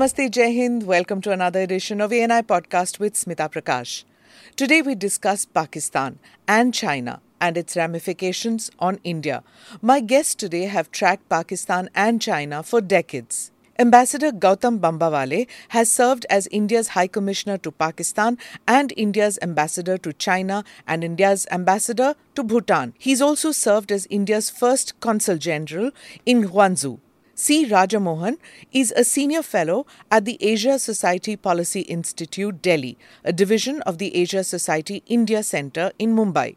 Namaste, Jai Hind. Welcome to another edition of ANI Podcast with Smita Prakash. Today we discuss Pakistan and China and its ramifications on India. My guests today have tracked Pakistan and China for decades. Ambassador Gautam Bambawale has served as India's High Commissioner to Pakistan and India's Ambassador to China and India's Ambassador to Bhutan. He's also served as India's first Consul General in Guangzhou. C. Rajamohan is a senior fellow at the Asia Society Policy Institute, Delhi, a division of the Asia Society India Centre in Mumbai.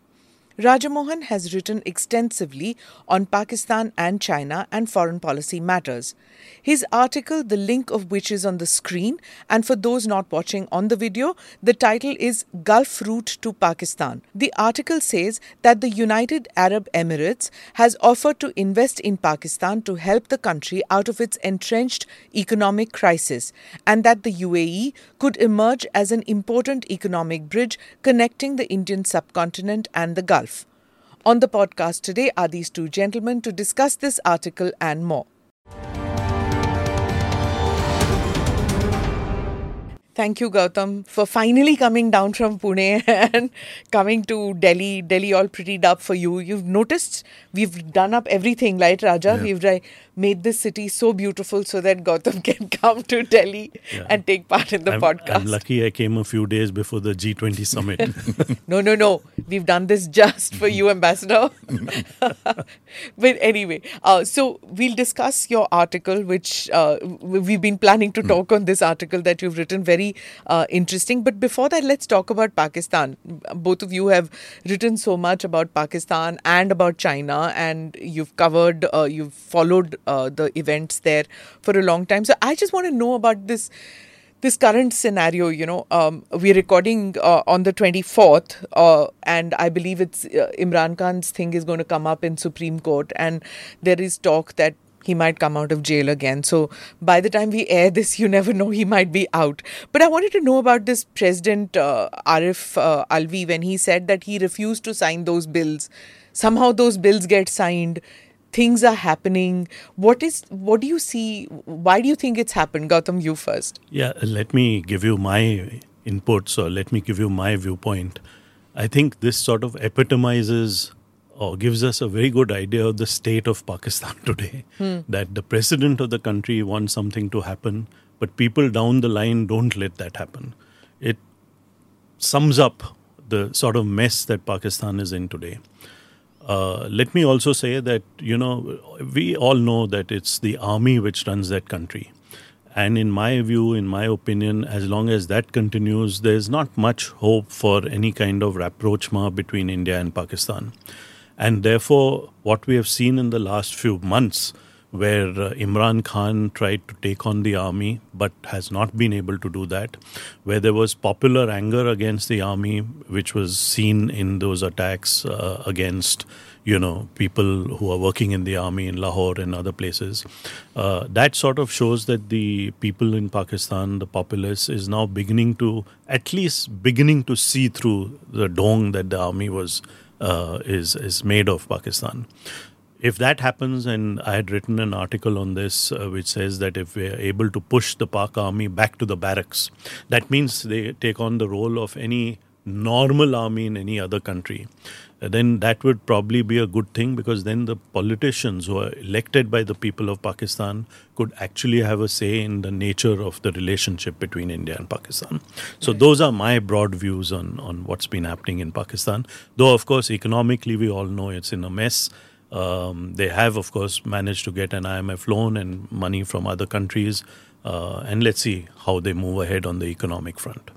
Rajamohan has written extensively on Pakistan and China and foreign policy matters. His article, the link of which is on the screen, and for those not watching on the video, the title is Gulf Route to Pakistan. The article says that the United Arab Emirates has offered to invest in Pakistan to help the country out of its entrenched economic crisis, and that the UAE could emerge as an important economic bridge connecting the Indian subcontinent and the Gulf. On the podcast today are these two gentlemen to discuss this article and more. Thank you, Gautam, for finally coming down from Pune and coming to Delhi. Delhi all prettied up for you. You've noticed we've done up everything, right, Raja? Yeah. We've made this city so beautiful so that Gautam can come to Delhi Yeah. and take part in the I'm, podcast. I'm lucky I came a few days before the G20 summit. No, no, no. We've done this just for you, Ambassador. but anyway, uh, so we'll discuss your article, which uh, we've been planning to talk on this article that you've written. Very uh, interesting. But before that, let's talk about Pakistan. Both of you have written so much about Pakistan and about China, and you've covered, uh, you've followed uh, the events there for a long time. So I just want to know about this this current scenario, you know, um, we're recording uh, on the 24th, uh, and I believe it's uh, Imran Khan's thing is going to come up in Supreme Court, and there is talk that he might come out of jail again. So by the time we air this, you never know, he might be out. But I wanted to know about this President uh, Arif uh, Alvi when he said that he refused to sign those bills. Somehow those bills get signed things are happening what is what do you see why do you think it's happened gautam you first yeah, let me give you my inputs or let me give you my viewpoint. I think this sort of epitomizes or gives us a very good idea of the state of Pakistan today. Hmm. That the president of the country wants something to happen, but people down the line don't let that happen. It sums up the sort of mess that Pakistan is in today. Uh, let me also say that you know we all know that it's the army which runs that country, and in my view, in my opinion, as long as that continues, there's not much hope for any kind of rapprochement between India and Pakistan, and therefore, what we have seen in the last few months, where uh, Imran Khan tried to take on the army but has not been able to do that, where there was popular anger against the army, which was seen in those attacks uh, against you know people who are working in the army in Lahore and other places. Uh, that sort of shows that the people in Pakistan, the populace, is now beginning to at least beginning to see through the dong that the army was uh, is is made of Pakistan if that happens, and I had written an article on this uh, which says that if we are able to push the Pak army back to the barracks, that means they take on the role of any normal army in any other country. uh, Then that would probably be a good thing because then the politicians who are elected by the people of Pakistan could actually have a say in the nature of the relationship between India and Pakistan. So those are my broad views on on what's been happening in Pakistan. Though of course economically we all know it's in a mess. Um, they have, of course, managed to get an IMF loan and money from other countries. Uh, and let's see how they move ahead on the economic front.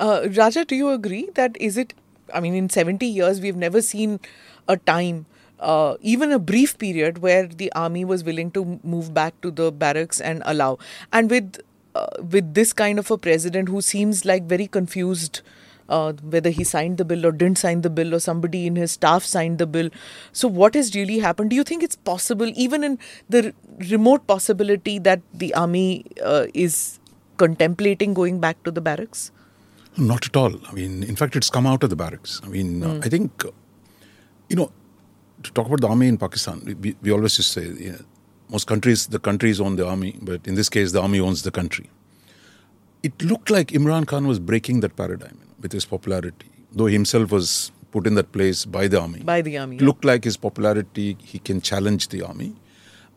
Uh, Raja, do you agree that is it? I mean, in 70 years, we've never seen a time, uh, even a brief period, where the army was willing to move back to the barracks and allow. And with uh, with this kind of a president who seems like very confused. Uh, whether he signed the bill or didn't sign the bill, or somebody in his staff signed the bill. So, what has really happened? Do you think it's possible, even in the r- remote possibility, that the army uh, is contemplating going back to the barracks? Not at all. I mean, in fact, it's come out of the barracks. I mean, uh, I think, uh, you know, to talk about the army in Pakistan, we, we always just say, you know, most countries, the countries own the army, but in this case, the army owns the country. It looked like Imran Khan was breaking that paradigm with his popularity, though himself was put in that place by the army. By the army. It looked like his popularity, he can challenge the army.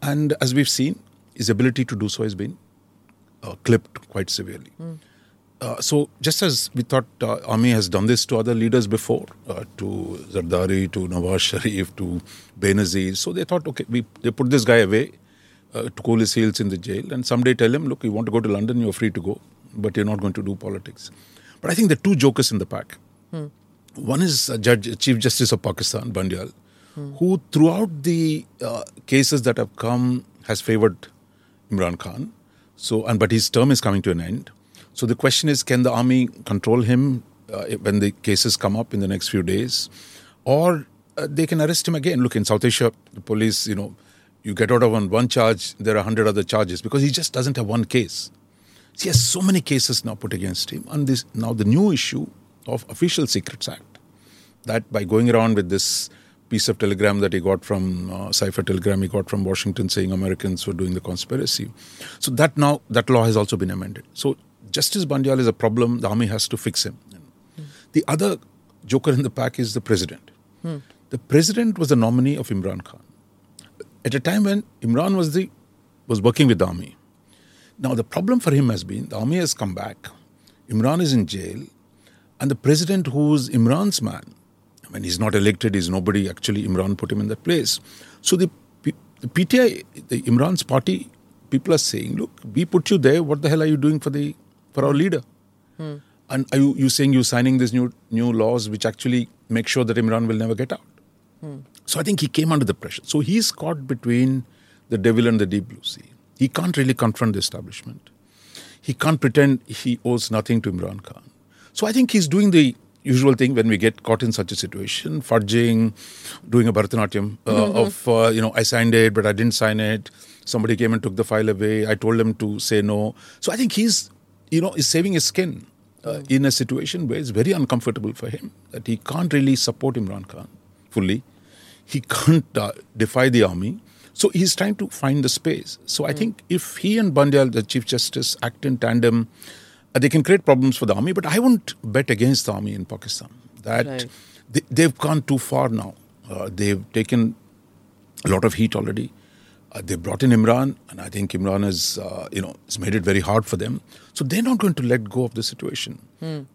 And as we've seen, his ability to do so has been uh, clipped quite severely. Uh, so just as we thought uh, army has done this to other leaders before, uh, to Zardari, to Nawaz Sharif, to Benazir, so they thought, okay, we they put this guy away uh, to cool his heels in the jail, and someday tell him, look, you want to go to London, you're free to go, but you're not going to do politics. But I think there are two jokers in the pack. One is uh, Judge Chief Justice of Pakistan, Bandial, who throughout the uh, cases that have come has favored Imran Khan. So, and but his term is coming to an end. So the question is, can the army control him uh, when the cases come up in the next few days, or uh, they can arrest him again? Look, in South Asia, the police, you know, you get out of on one charge, there are hundred other charges because he just doesn't have one case. He has so many cases now put against him, and this now the new issue of Official Secrets Act, that by going around with this piece of telegram that he got from uh, cipher telegram he got from Washington saying Americans were doing the conspiracy, so that now that law has also been amended. So Justice Bandial is a problem. The army has to fix him. The other joker in the pack is the president. The president was the nominee of Imran Khan at a time when Imran was the was working with the army. Now the problem for him has been the army has come back, Imran is in jail, and the president who's Imran's man, when he's not elected, he's nobody. Actually, Imran put him in that place. So the, the PTI, the Imran's party, people are saying, look, we put you there. What the hell are you doing for the for our leader? Hmm. And are you, you saying you're signing these new new laws which actually make sure that Imran will never get out? Hmm. So I think he came under the pressure. So he's caught between the devil and the deep blue sea. He can't really confront the establishment. He can't pretend he owes nothing to Imran Khan. So I think he's doing the usual thing when we get caught in such a situation, fudging, doing a Bharatanatyam uh, of, uh, you know, I signed it, but I didn't sign it. Somebody came and took the file away. I told him to say no. So I think he's, you know, is saving his skin uh, in a situation where it's very uncomfortable for him that he can't really support Imran Khan fully. He can't uh, defy the army. So he's trying to find the space. So I think if he and Bandial, the Chief Justice, act in tandem, uh, they can create problems for the army. But I won't bet against the army in Pakistan. That Right. they, they've gone too far now. Uh, they've taken a lot of heat already. Uh, they brought in Imran, and I think Imran has, uh, you know, has made it very hard for them. So they're not going to let go of the situation,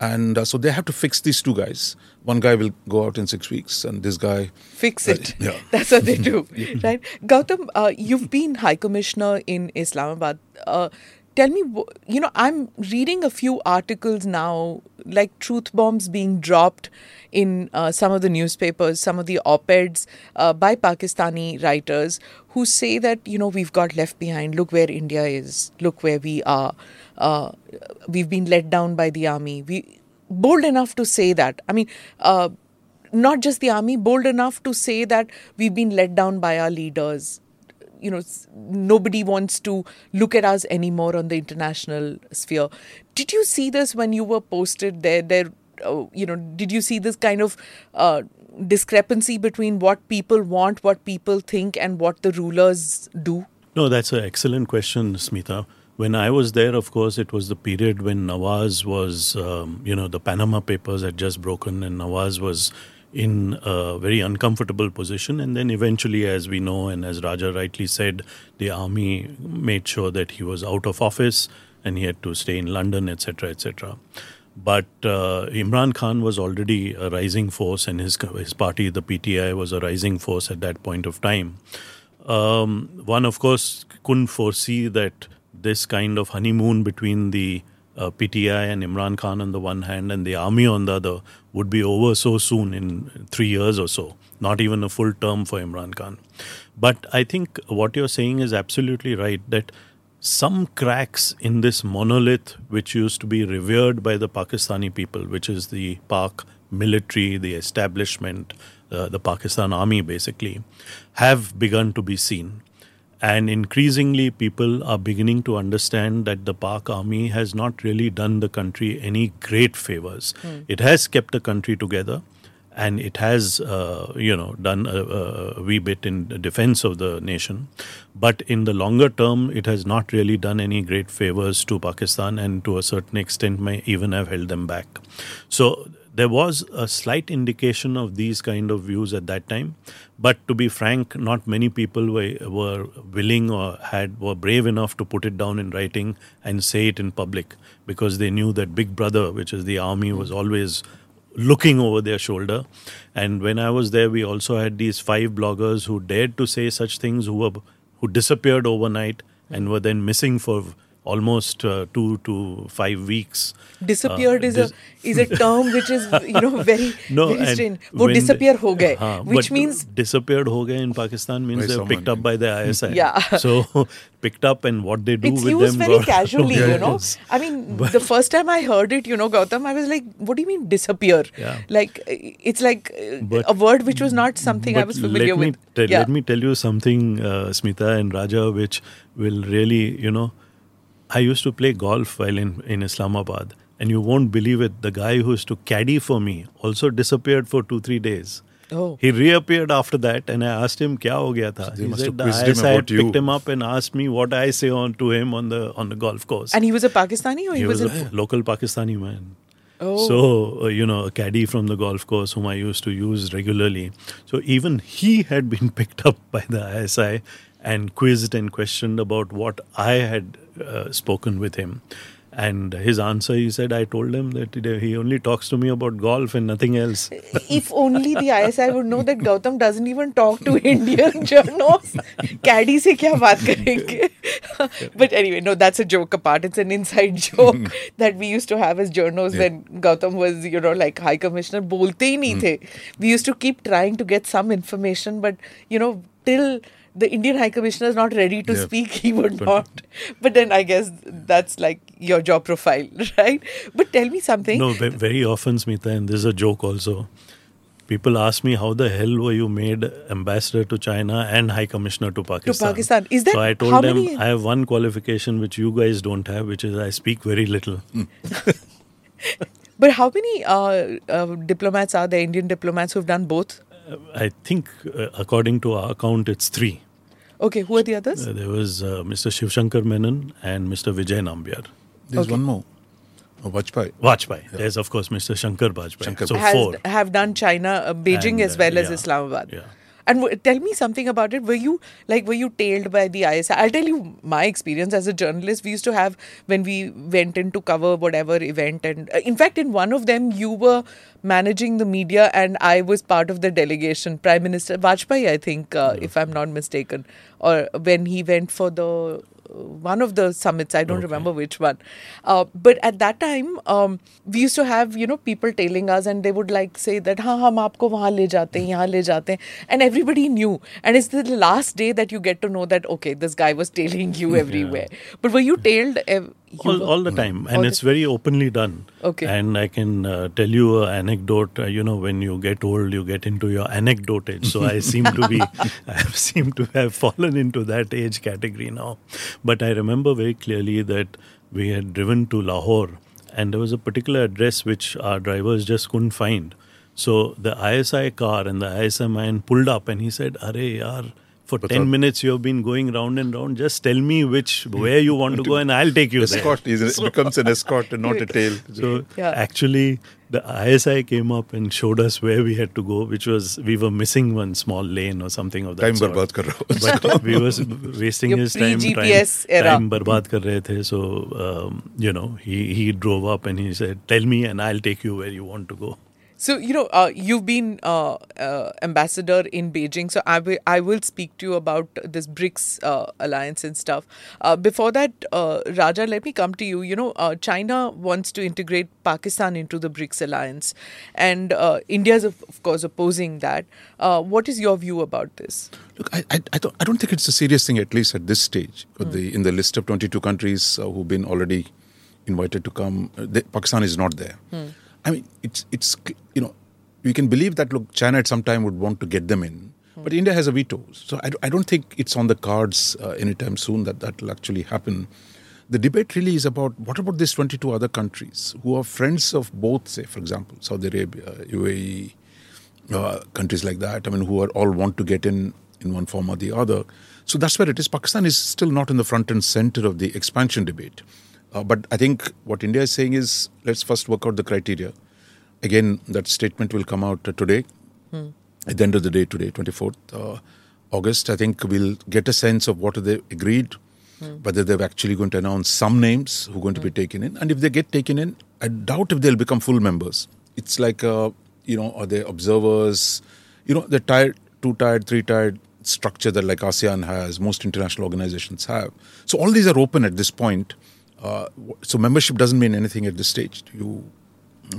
and uh, so they have to fix these two guys. One guy will go out in six weeks, and this guy fix Uh, it. yeah. That's what they do, right? Gautam, uh, you've been High Commissioner in Islamabad. Uh, tell me, you know, I'm reading a few articles now, like truth bombs being dropped in uh, some of the newspapers, some of the op eds uh, by Pakistani writers who say that, you know, we've got left behind. Look where India is. Look where we are. Uh, we've been let down by the army. We bold enough to say that. I mean, uh, not just the army, bold enough to say that we've been let down by our leaders. You know, nobody wants to look at us anymore on the international sphere. Did you see this when you were posted there? There, uh, you know, did you see this kind of uh, discrepancy between what people want, what people think, and what the rulers do? No, that's an excellent question, Smita. When I was there, of course, it was the period when Nawaz was, um, you know, the Panama Papers had just broken, and Nawaz was in a very uncomfortable position. And then eventually, as we know, and as Raja rightly said, the army made sure that he was out of office and he had to stay in London, etc., etc. But uh, Imran Khan was already a rising force, and his his party, the PTI, was a rising force at that point of time. Um, one, of course, couldn't foresee that this kind of honeymoon between the uh, PTI and Imran Khan on the one hand and the army on the other would be over so soon in three years or so, not even a full term for Imran Khan. But I think what you're saying is absolutely right that some cracks in this monolith, which used to be revered by the Pakistani people, which is the Pak military, the establishment, uh, the Pakistan army basically, have begun to be seen. And increasingly, people are beginning to understand that the Pak army has not really done the country any great favors. It has kept the country together. And it has, uh, you know, done a, a wee bit in defense of the nation. But in the longer term, it has not really done any great favors to Pakistan, and to a certain extent, may even have held them back. So there was a slight indication of these kind of views at that time but to be frank not many people were, were willing or had were brave enough to put it down in writing and say it in public because they knew that big brother which is the army was always looking over their shoulder. And when i was there we also had these five bloggers who dared to say such things who were who disappeared overnight and were then missing for almost uh, two to five weeks. Disappeared uh, is dis- a is a term which is you know very no very strange. Wo disappear ho gaye, uh, which means disappeared ho gaye in Pakistan means they're picked up by the ISI. yeah. So picked up and what they do it's with them. It's used very casually, yeah, you know. I mean, but the first time I heard it, you know, Gautam, I was like, "What do you mean disappear? Yeah. Like it's like but, a word which was not something I was familiar let me with." Te- yeah. Let me tell you something, uh, Smita and Raja, which will really you know I used to play golf while in, in Islamabad, and you won't believe it. The guy who used to caddy for me also disappeared for two, three days. Oh. He reappeared after that, and I asked him, "Kya ho gaya tha?" they He must said have the quizzed him ISI had you. picked him up and asked me what I say on to him on the on the golf course. And he was a Pakistani, or he, he was, a, a local Pakistani man. Oh. So, uh, you know, a caddy from the golf course whom I used to use regularly. So, even he had been picked up by the ISI and quizzed and questioned about what I had uh, spoken with him. And his answer, he said, I told him that he only talks to me about golf and nothing else. if only the ISI would know that Gautam doesn't even talk to Indian journals. Caddy se kya baat but anyway, no, that's a joke apart. It's an inside joke that we used to have as journals yeah. when Gautam was, you know, like High Commissioner. Bolte hi nahi hmm. the. We used to keep trying to get some information, but, you know, till the Indian High Commissioner is not ready to Yeah. speak, he would not. But then I guess that's like your job profile, right? But tell me something. No, very often, Smita, and this is a joke also. People ask me how the hell were you made ambassador to China and high commissioner to Pakistan? To Pakistan. Is that- so? I told them many- I have one qualification which you guys don't have, which is I speak very little. But how many uh, uh, diplomats are there, Indian diplomats who've done both? I think, uh, according to our account, it's three. Okay, who are the others? Uh, there was uh, Mr. Shivshankar Menon and Mr. Vijay Nambiar. There's Okay. one more. Oh, Vajpayee. Vajpayee. There's of course Mr. Shankar Vajpayee. Shankar so Has, four. have done China, uh, Beijing And, as uh, well as Islamabad. yeah. And w- tell me something about it. Were you like were you tailed by the ISI? I'll tell you my experience as a journalist. We used to have when we went in to cover whatever event, and uh, in fact, in one of them, you were managing the media, and I was part of the delegation. Prime Minister Vajpayee, I think, uh, if I'm not mistaken, or when he went for the one of the summits. I don't okay. remember which one. Uh, but at that time, um, we used to have you know people tailing us, and they would like say that, "Ha, hum aapko wahan le jate hain, yahan le jate hain," and everybody knew. And it's the last day that you get to know that okay, this guy was tailing you everywhere. yeah. But were you tailed? Ev- all, all the time. And All it's very openly done. Okay. and i can uh, tell you an anecdote uh, you know when you get old you get into your anecdote age. So i seem to be i seem to have fallen into that age category now. But i remember very clearly that we had driven to lahore and there was a particular address which our drivers just couldn't find. So the isi car and the isi man pulled up and he said are yaar for but 10 minutes you have been going round and round just tell me which where you want to go and i'll take you escort there. Is, so, becomes an escort and not a tail so yeah. actually the isi came up and showed us where we had to go which was we were missing one small lane or something of that time sort. kar raha but we were wasting Your his time GPS time, era. time kar rahe the so um, you know he he drove up and he said tell me and i'll take you where you want to go so you know, uh, you've been uh, uh, ambassador in Beijing. So I will I will speak to you about this BRICS uh, alliance and stuff. Uh, before that, uh, Raja, let me come to you. You know, uh, China wants to integrate Pakistan into the BRICS alliance, and uh, India is of, of course opposing that. Uh, what is your view about this? Look, I, I, I, don't, I don't think it's a serious thing, at least at this stage. But the, in the list of 22 countries uh, who've been already invited to come, they, Pakistan is not there. I mean, it's, it's, you know, you can believe that, look, China at some time would want to get them in. But India has a veto. So I, I don't think it's on the cards uh, anytime soon that that will actually happen. The debate really is about what about these 22 other countries who are friends of both, say, for example, Saudi Arabia, UAE, uh, countries like that. I mean, who are all want to get in in one form or the other. So that's where it is. Pakistan is still not in the front and center of the expansion debate. Uh, but I think what India is saying is let's first work out the criteria. Again, that statement will come out uh, today. At the end of the day, today, 24th uh, August, I think we'll get a sense of what they agreed, whether they're actually going to announce some names who are going to be taken in. And if they get taken in, I doubt if they'll become full members. It's like, uh, you know, are they observers? You know, the tied, two tied, three tied structure that like ASEAN has, most international organizations have. So all these are open at this point. Uh, so membership doesn't mean anything at this stage. You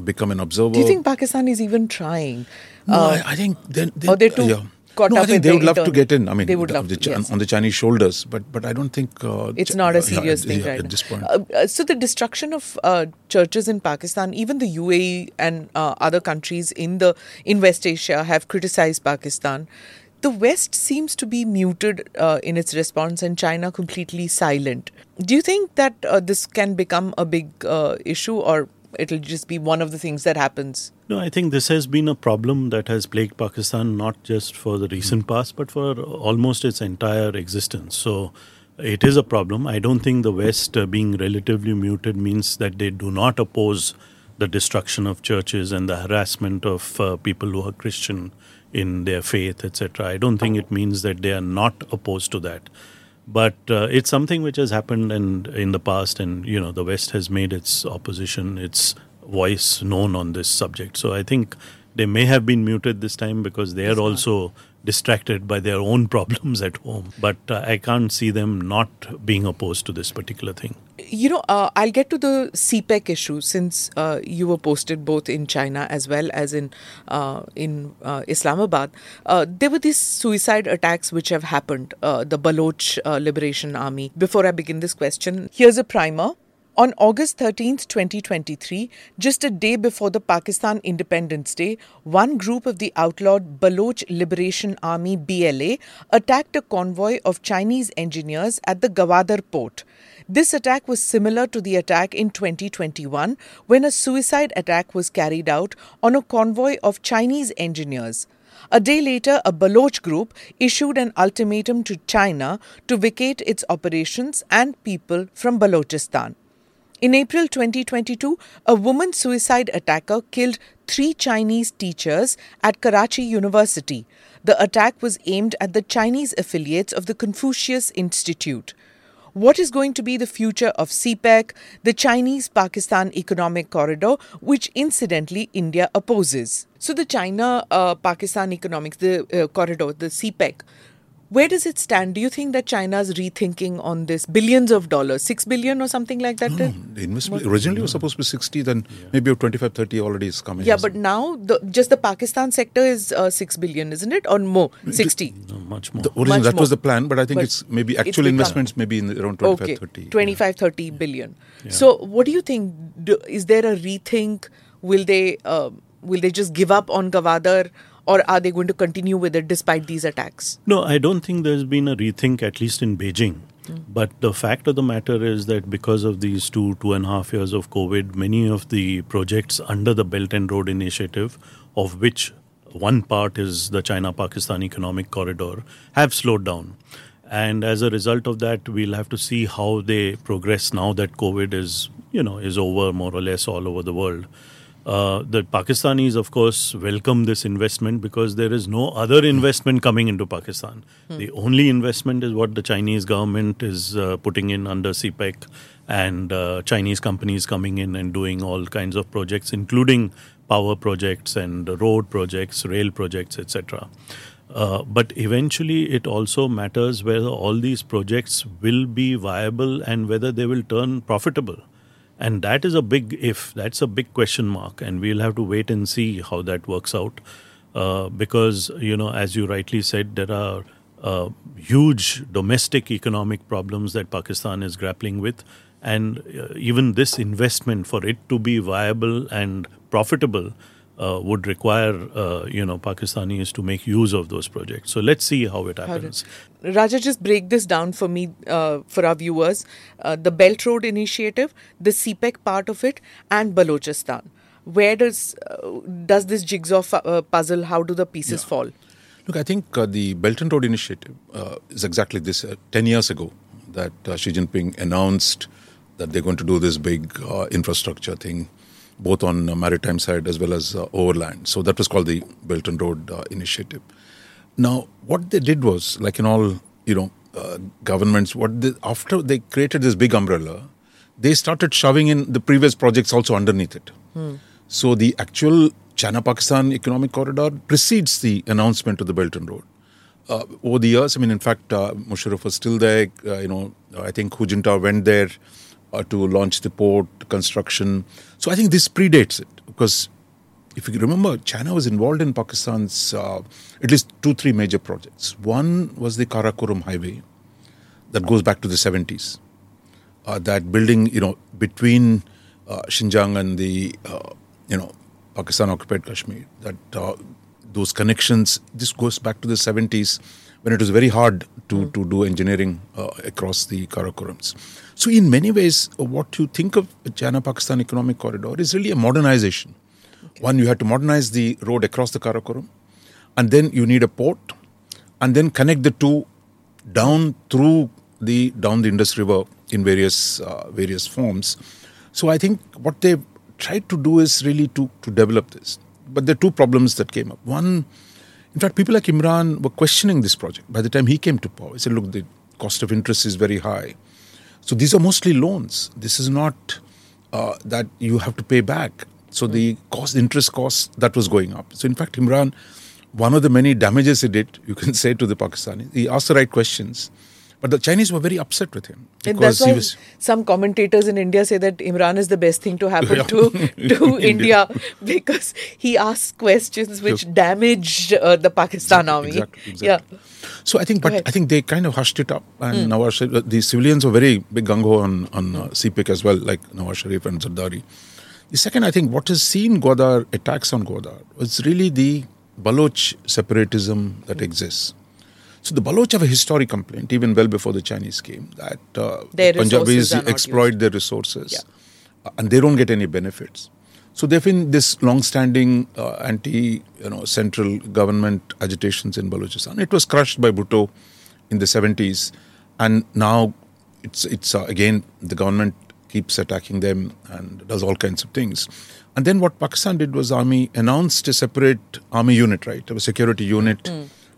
become an observer. Do you think Pakistan is even trying? No, Uh, I, I think then, then or they're too caught no, up I think they would love to get in. I mean, They would love the to, yes. on the Chinese shoulders, but but I don't think uh, it's Chi- not a uh, yeah, serious thing yeah, right at now. this point. Uh, uh, so the destruction of uh, churches in Pakistan, even the UAE and uh, other countries in the in West Asia have criticized Pakistan. The West seems to be muted uh, in its response, and China completely silent. Do you think that uh, this can become a big uh, issue, or it'll just be one of the things that happens? No, I think this has been a problem that has plagued Pakistan not just for the recent past, but for almost its entire existence. So it is a problem. I don't think the West uh, being relatively muted means that they do not oppose the destruction of churches and the harassment of uh, people who are Christian in their faith, etc. I don't think it means that they are not opposed to that. But uh, it's something which has happened and in the past, and you know the West has made its opposition, its voice known on this subject. So I think they may have been muted this time because they are also distracted by their own problems at home. But uh, I can't see them not being opposed to this particular thing. You know, uh, I'll get to the CPEC issue since uh, you were posted both in China as well as in uh, in uh, Islamabad. Uh, there were these suicide attacks which have happened. The Baloch Liberation Army. Before I begin this question, here's a primer. On August 13th, 2023, just a day before the Pakistan Independence Day, one group of the outlawed Baloch Liberation Army BLA attacked a convoy of Chinese engineers at the Gwadar port. This attack was similar to the attack in 2021 when a suicide attack was carried out on a convoy of Chinese engineers. A day later, a Baloch group issued an ultimatum to China to vacate its operations and people from Balochistan. In April 2022, a woman suicide attacker killed three Chinese teachers at Karachi University. The attack was aimed at the Chinese affiliates of the Confucius Institute. What is going to be the future of CPEC, the Chinese Pakistan Economic Corridor, which incidentally India opposes? So, the China uh, Pakistan Economic the, uh, Corridor, the CPEC, where does it stand? Do you think that China's rethinking on this billions of dollars, 6 billion or something like that? No, the investment originally was supposed to be 60, then maybe 25, 30 already is coming. Yeah, but now the, just the Pakistan sector is uh, 6 billion, isn't it? Or more? 60. No, much more. the original, much that was the plan, but I think But it's maybe it's actual become- investments maybe in around 25, okay, 30. 25, 30 billion. So, what do you think? Do, is there a rethink? Will they uh, will they just give up on Gwadar, or are they going to continue with it despite these attacks? No, I don't think there's been a rethink, at least in Beijing. Hmm. But the fact of the matter is that because of these two, two and a half years of COVID, many of the projects under the Belt and Road Initiative, of which one part is the China Pakistan Economic Corridor, have slowed down. And as a result of that, we'll have to see how they progress now that COVID is, you know, is over more or less all over the world. Uh, the Pakistanis, of course, welcome this investment because there is no other investment coming into Pakistan. The only investment is what the Chinese government is uh, putting in under CPEC and uh, Chinese companies coming in and doing all kinds of projects, including power projects and road projects, rail projects, etc. Uh, but eventually, it also matters whether all these projects will be viable and whether they will turn profitable. And that is a big if. That's a big question mark. And we'll have to wait and see how that works out. Uh, because, you know, as you rightly said, there are uh, huge domestic economic problems that Pakistan is grappling with. And uh, even this investment, for it to be viable and profitable, uh, would require, uh, you know, Pakistanis to make use of those projects. So let's see how it happens. Raja, just break this down for me, uh, for our viewers. Uh, the Belt Road Initiative, the CPEC part of it, and Balochistan. where does uh, does this jigsaw fu- uh, puzzle? How do the pieces Yeah. fall? Look, I think uh, the Belt and Road Initiative uh, is exactly this. Uh, Ten years ago, that uh, Xi Jinping announced that they're going to do this big uh, infrastructure thing, both on uh, maritime side as well as uh, overland. So that was called the Belt and Road uh, Initiative. Now, what they did was, like in all you know uh, governments, what they, after they created this big umbrella, they started shoving in the previous projects also underneath it. So the actual China-Pakistan economic corridor precedes the announcement of the Belt and Road. Uh, over the years, I mean, in fact, uh, Musharraf was still there. Uh, you know, I think Hu Jintao went there to launch the port construction. So I think this predates it because if you remember, China was involved in Pakistan's uh, at least two, three major projects. One was the Karakoram Highway that goes back to the 70s. Uh, that building, you know, between uh, Xinjiang and the, uh, you know, Pakistan occupied Kashmir, that uh, those connections, this goes back to the 70s when it was very hard to, to do engineering uh, across the Karakorams. So, in many ways, what you think of China Pakistan economic corridor is really a modernization. One, you had to modernize the road across the Karakoram, and then you need a port, and then connect the two down through the down the Indus River in various uh, various forms. So I think what they tried to do is really to to develop this. But there are two problems that came up. One, in fact, people like Imran were questioning this project by the time he came to power. He said, "Look, the cost of interest is very high. So these are mostly loans. This is not uh, that you have to pay back. So the cost, interest cost, that was going up. So in fact, Imran, one of the many damages he did, you can say to the Pakistanis, he asked the right questions, but the Chinese were very upset with him And because that's he why was. some commentators in India say that Imran is the best thing to happen to to India. Because he asks questions which damage uh, the Pakistan army. Exactly, exactly. Yeah. So I think, but. I think they kind of hushed it up, and Nawaz Sharif, the civilians were very big gung ho on on uh, CPEC as well, like Nawaz Sharif and Zardari. The second, I think, what has seen Gwadar attacks on Gwadar was really the Baloch separatism that exists. So the Baloch have a historic complaint, even well before the Chinese came, that uh, the Punjabis resources are not exploit their resources, Yeah. uh, and they don't get any benefits. So there've been this long-standing uh, anti, you know, central government agitations in Balochistan. It was crushed by Bhutto in the 70s, and now it's it's uh, again the government keeps attacking them and does all kinds of things. And then what Pakistan did was army announced a separate army unit, right, a security unit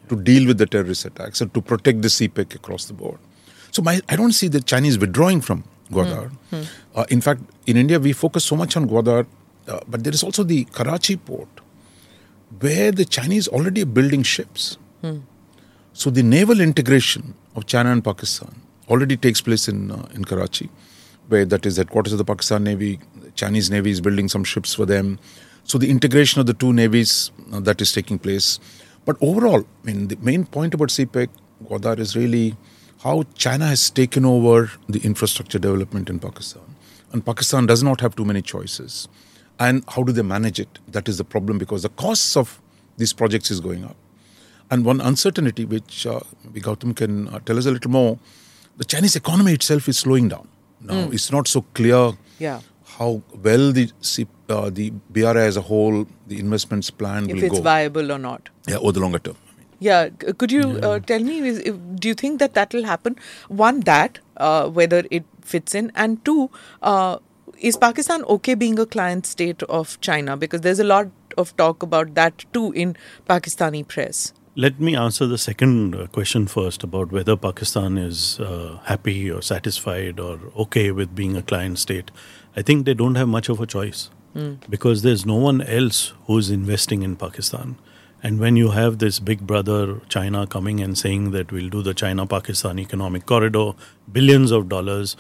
to deal with the terrorist attacks and to protect the CPEC across the board. So my, I don't see the Chinese withdrawing from Gwadar. Uh, in fact, in India, we focus so much on Gwadar, uh, but there is also the Karachi port, where the Chinese already are building ships. So the naval integration of China and Pakistan already takes place in uh, in Karachi, where that is headquarters of the Pakistan Navy. The Chinese Navy is building some ships for them. So the integration of the two navies uh, that is taking place. But overall, I mean, the main point about CPEC, Gwadar, is really how China has taken over the infrastructure development in Pakistan. And Pakistan does not have too many choices. And how do they manage it? That is the problem because the costs of these projects is going up. And one uncertainty, which uh, maybe Gautam can uh, tell us a little more, the Chinese economy itself is slowing down. Now, it's not so clear Yeah. How well the C- uh, the BRI as a whole, the investments plan If will go. If it's viable or not. Yeah, over the longer term. Yeah, could you uh, tell me? Is, if, do you think that that will happen? One, that uh, whether it fits in, and two, uh, is Pakistan okay being a client state of China? Because there's a lot of talk about that too in Pakistani press. Let me answer the second uh, question first about whether Pakistan is uh, happy or satisfied or okay with being a client state. I think they don't have much of a choice hmm. because there's no one else who's investing in Pakistan. And when you have this big brother China coming and saying that we'll do the China Pakistan economic corridor, billions of dollars,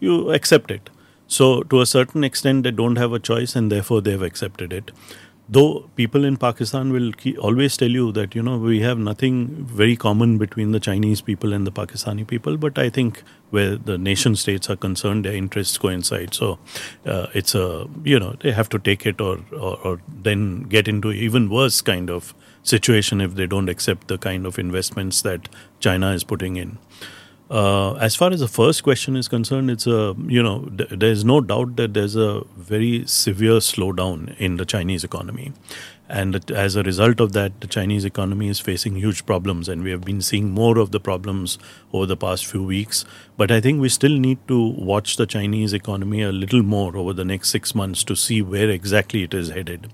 you accept it. So, to a certain extent, they don't have a choice and therefore they've accepted it. Though people in Pakistan will always tell you that, you know, we have nothing very common between the Chinese people and the Pakistani people, but I think where the nation states are concerned, their interests coincide. So, uh, it's a, you know, they have to take it or, or, or then get into even worse kind of situation if they don't accept the kind of investments that China is putting in. Uh, as far as the first question is concerned, it's a you know th- there's no doubt that there's a very severe slowdown in the Chinese economy, and as a result of that, the Chinese economy is facing huge problems, and we have been seeing more of the problems over the past few weeks. But I think we still need to watch the Chinese economy a little more over the next six months to see where exactly it is headed.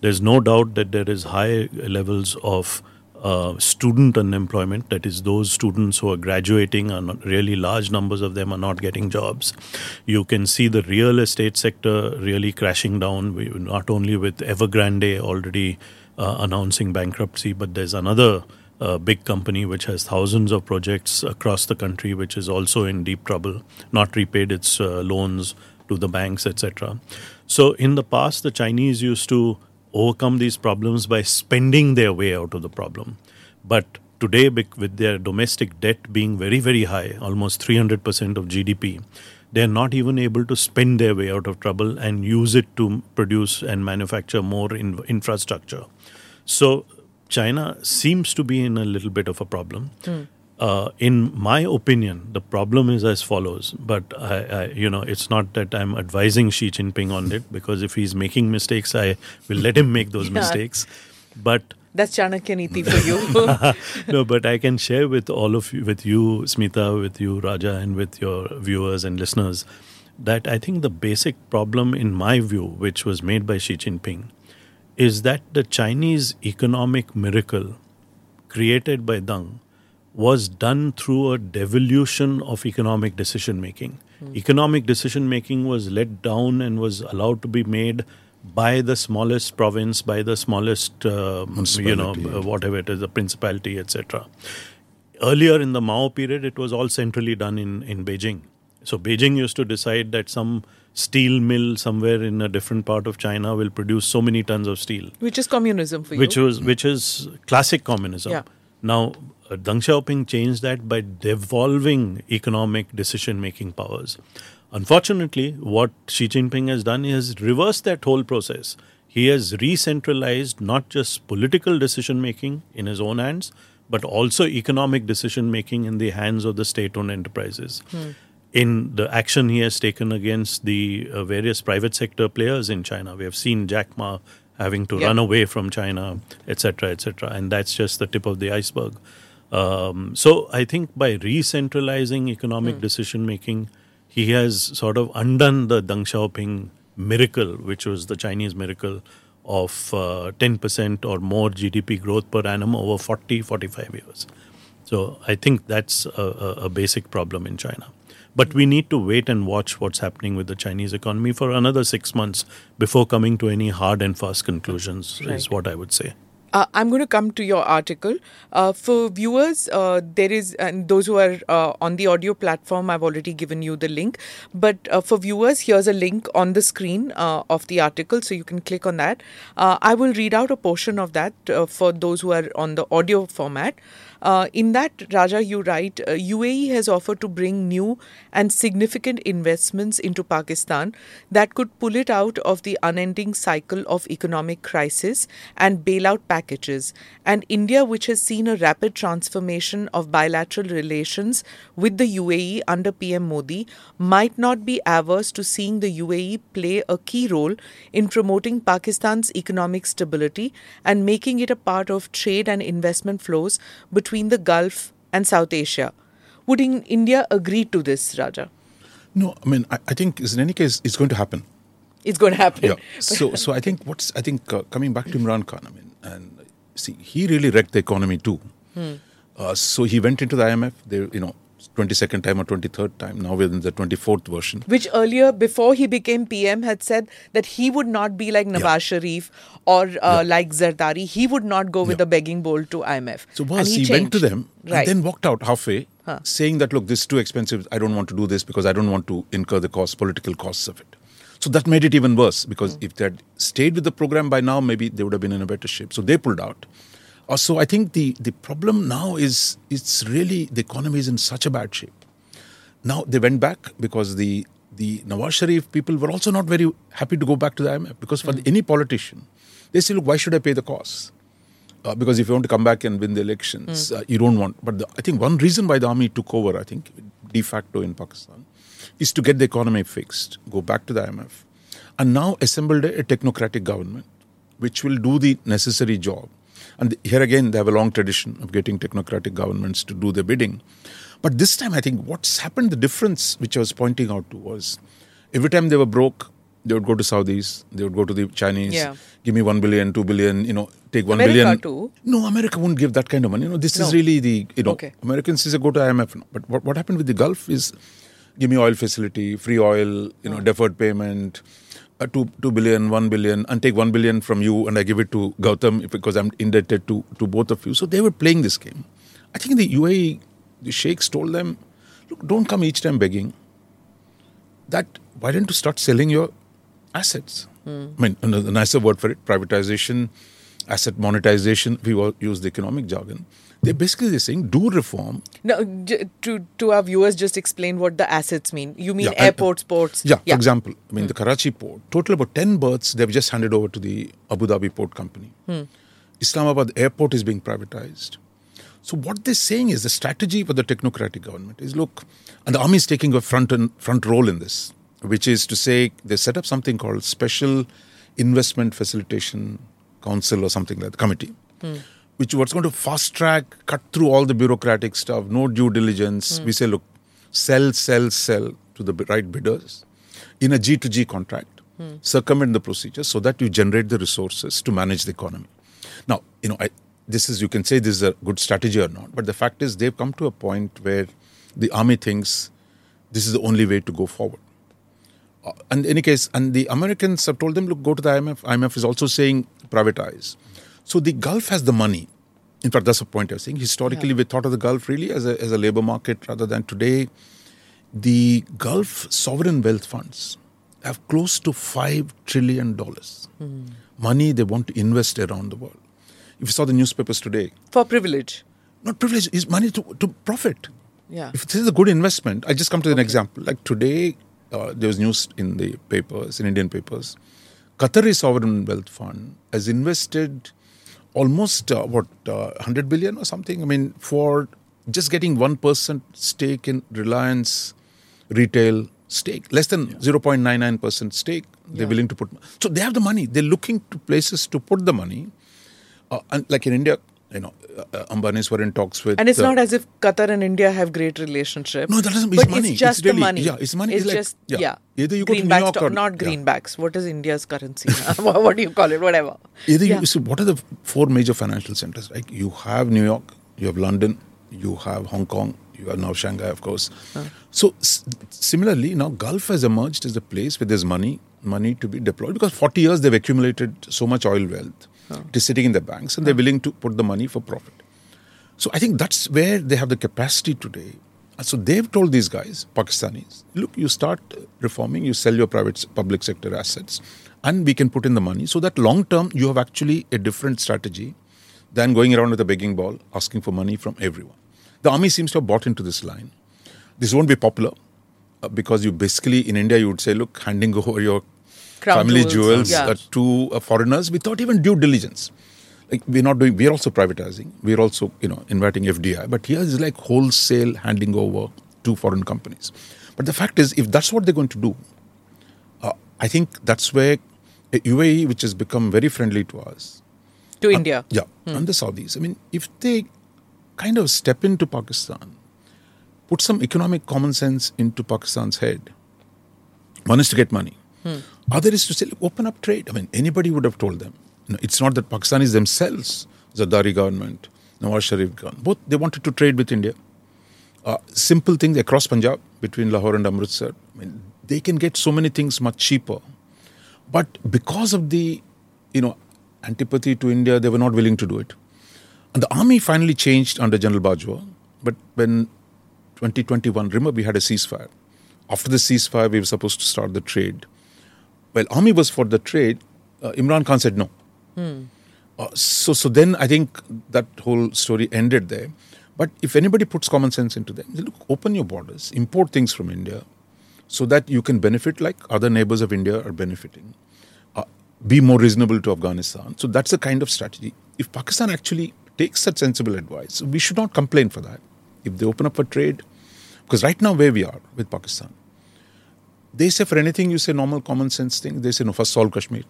There's no doubt that there is high levels of uh, student unemployment, that is, those students who are graduating, and really large numbers of them are not getting jobs. You can see the real estate sector really crashing down, not only with Evergrande already uh, announcing bankruptcy, but there's another uh, big company which has thousands of projects across the country, which is also in deep trouble, not repaid its uh, loans to the banks, etc. So, in the past, the Chinese used to overcome these problems by spending their way out of the problem. But today, with their domestic debt being very, very high, almost 300% of GDP, they're not even able to spend their way out of trouble and use it to produce and manufacture more in infrastructure. So, China seems to be in a little bit of a problem. Mm. Uh, in my opinion, the problem is as follows. But I, I, you know, it's not that I'm advising Xi Jinping on it because if he's making mistakes, I will let him make those yeah. mistakes. But that's Chanakya Niti for you. no, but I can share with all of you, with you, Smita, with you, Raja, and with your viewers and listeners, that I think the basic problem, in my view, which was made by Xi Jinping, is that the Chinese economic miracle created by Deng was done through a devolution of economic decision making. Mm. Economic decision making was let down and was allowed to be made by the smallest province, by the smallest, uh, you know, uh, whatever it is, the principality, etc. Earlier in the Mao period, it was all centrally done in, in Beijing. So Beijing used to decide that some steel mill somewhere in a different part of China will produce so many tons of steel. Which is communism for which you. Which was which is classic communism. Yeah. Now Deng Xiaoping changed that by devolving economic decision making powers. Unfortunately, what Xi Jinping has done is reversed that whole process. He has re-centralized not just political decision making in his own hands, but also economic decision making in the hands of the state owned enterprises. Hmm. In the action he has taken against the uh, various private sector players in China, we have seen Jack Ma having to yep. run away from China, etc., etc., and that's just the tip of the iceberg. Um, so I think by re-centralizing economic mm. decision making, he has sort of undone the Deng Xiaoping miracle, which was the Chinese miracle of uh, 10% or more GDP growth per annum over 40, 45 years. So I think that's a, a, basic problem in China. But we need to wait and watch what's happening with the Chinese economy for another six months before coming to any hard and fast conclusions, right. is what I would say. Uh, I'm going to come to your article. Uh, for viewers, uh, there is, and those who are uh, on the audio platform, I've already given you the link. But uh, for viewers, here's a link on the screen uh, of the article, so you can click on that. I will read out a portion of that for those who are on the audio format. Uh, in that, Raja, you write uh, UAE has offered to bring new and significant investments into Pakistan that could pull it out of the unending cycle of economic crisis and bailout packages. And India, which has seen a rapid transformation of bilateral relations with the UAE under PM Modi, might not be averse to seeing the UAE play a key role in promoting Pakistan's economic stability and making it a part of trade and investment flows between between the Gulf and South Asia. Would India agree to this, Raja? No, I mean, I, I, think in any case, it's going to happen. It's going to happen. Yeah. so, so I think what's I think uh, coming back to Imran Khan, I mean, and see, he really wrecked the economy too. Hmm. Uh, so he went into the IMF. They, you know, 22nd time or 23rd time. Now we're in the 24th version. Which earlier, before he became PM, had said that he would not be like Nawaz yeah. Sharif or uh, yeah. like Zardari. He would not go with yeah. a begging bowl to IMF. So was, he, he went to them right. and then walked out halfway, huh. saying that, look, this is too expensive. I don't want to do this because I don't want to incur the cost, political costs of it. So that made it even worse because mm. if they had stayed with the program by now, maybe they would have been in a better shape. So they pulled out. Uh, so I think the, the problem now is it's really the economy is in such a bad shape. Now they went back because the the Nawaz Sharif people were also not very happy to go back to the IMF because for mm. any politician, they say, look, why should I pay the costs? Uh, because if you want to come back and win the elections, uh, you don't want. But the, I think one reason why the army took over, I think, de facto in Pakistan, is to get the economy fixed, go back to the IMF, and now assembled a, a technocratic government which will do the necessary job. And here again, they have a long tradition of getting technocratic governments to do their bidding. But this time, I think what's happened, the difference which I was pointing out to was every time they were broke, they would go to Saudis, they would go to the Chinese, Yeah. give me one billion, two billion, you know, take one America billion. too? No, America won't give that kind of money. You know, this is really the, you know, Okay. Americans is a go to IMF. now. But what, what happened with the Gulf is give me oil facility, free oil, you know, Oh. deferred payment, uh, two, two billion, one billion, and take one billion from you and I give it to Gautam because I'm indebted to, to both of you. So they were playing this game. I think the UAE, the sheikhs told them, look, don't come each time begging. That, why don't you start selling your assets? I mean, another nicer word for it, privatization, asset monetization. We all use the economic jargon. They're basically they're saying do reform. Now, to to our viewers, just explain what the assets mean. You mean Yeah, airports, uh, ports? Yeah, for example, I mean hmm. the Karachi port, total about ten berths they've just handed over to the Abu Dhabi port company. Hmm. Islamabad airport is being privatized. So what they're saying is the strategy for the technocratic government is look, and the army is taking a front and front role in this, which is to say they set up something called Special Investment Facilitation Council or something like that, committee, hmm. Which was going to fast track, cut through all the bureaucratic stuff, no due diligence. We say, look, sell, sell, sell to the right bidders in a G2G contract, circumvent the procedures so that you generate the resources to manage the economy. Now, you know, I, this is, you can say this is a good strategy or not, but the fact is they've come to a point where the army thinks this is the only way to go forward. Uh, and in any case, and the Americans have told them, look, go to the IMF. IMF is also saying privatize. So the Gulf has the money. In fact, that's the point I was saying. Historically, we thought of the Gulf really as a, as a labor market rather than today. The Gulf sovereign wealth funds have close to $5 trillion money they want to invest around the world. If you saw the newspapers today, For privilege. not privilege, is money to, to profit. Yeah. If this is a good investment, I just come to an example. Like today, uh, there was news in the papers, in Indian papers. Qatari Sovereign Wealth Fund has invested almost uh, what uh, 100 billion or something. I mean, for just getting one percent stake in Reliance retail stake, less than 0.99 percent stake. They're willing to put. So they have the money. They're looking to places to put the money. Uh, and like in India, you know, uh, Ambani's were in talks with. And it's uh, not as if Qatar and India have great relationship. No, that doesn't- But it's money. It's just It's really- the money. yeah, it's money. It's It's like- just yeah. yeah. Either you go to New Greenbacks York to- or- not yeah. greenbacks. What is India's currency? what, do you call it? Whatever. Either Yeah. you, so what are the four major financial centers? Right? You have New York, you have London, you have Hong Kong, you have now Shanghai, of course. So s- similarly, now Gulf has emerged as a place where there's money, money to be deployed because 40 years they've accumulated so much oil wealth. It is sitting in the banks, and they're willing to put the money for profit. So I think that's where they have the capacity today. So they've told these guys, Pakistanis, look, you start reforming, you sell your private public sector assets, and we can put in the money so that long term you have actually a different strategy than going around with a begging ball asking for money from everyone. The army seems to have bought into this line. This won't be popular uh, because you basically in India you would say, look, handing over your Crown family jewels, jewels, yeah. uh, to uh, foreigners without even due diligence. Like we're not doing. We're also privatizing. We're also you know inviting FDI. But here is like wholesale handing over to foreign companies. But the fact is, if that's what they're going to do, uh, I think that's where uh, UAE, which has become very friendly to us, To India. yeah, and the Saudis. I mean, if they kind of step into Pakistan, put some economic common sense into Pakistan's head, one is to get money. Other is to say, open up trade. I mean, anybody would have told them. You know, it's not that Pakistanis themselves, Zardari government, Nawaz Sharif government, both they wanted to trade with India. Uh, simple things across Punjab, between Lahore and Amritsar. I mean, they can get so many things much cheaper. But because of the, you know, antipathy to India, they were not willing to do it. And the army finally changed under General Bajwa. But when 2021, remember we had a ceasefire. After the ceasefire, we were supposed to start the trade. Well, army was for the trade. Uh, Imran Khan said no. Uh, so, so then I think that whole story ended there. But if anybody puts common sense into them, look, open your borders, import things from India, so that you can benefit like other neighbors of India are benefiting. Uh, be more reasonable to Afghanistan. So that's the kind of strategy. If Pakistan actually takes such sensible advice, we should not complain for that. If they open up for trade, because right now where we are with Pakistan, they say for anything you say normal common sense thing, they say no, first solve Kashmir.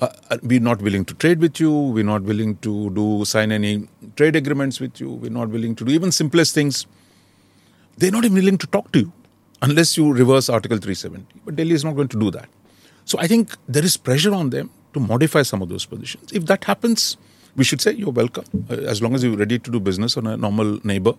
Uh, uh, we're not willing to trade with you. We're not willing to do sign any trade agreements with you. We're not willing to do even simplest things. They're not even willing to talk to you unless you reverse Article 370. But Delhi is not going to do that. So I think there is pressure on them to modify some of those positions. If that happens, we should say you're welcome. Uh, as long as you're ready to do business on a normal neighbor,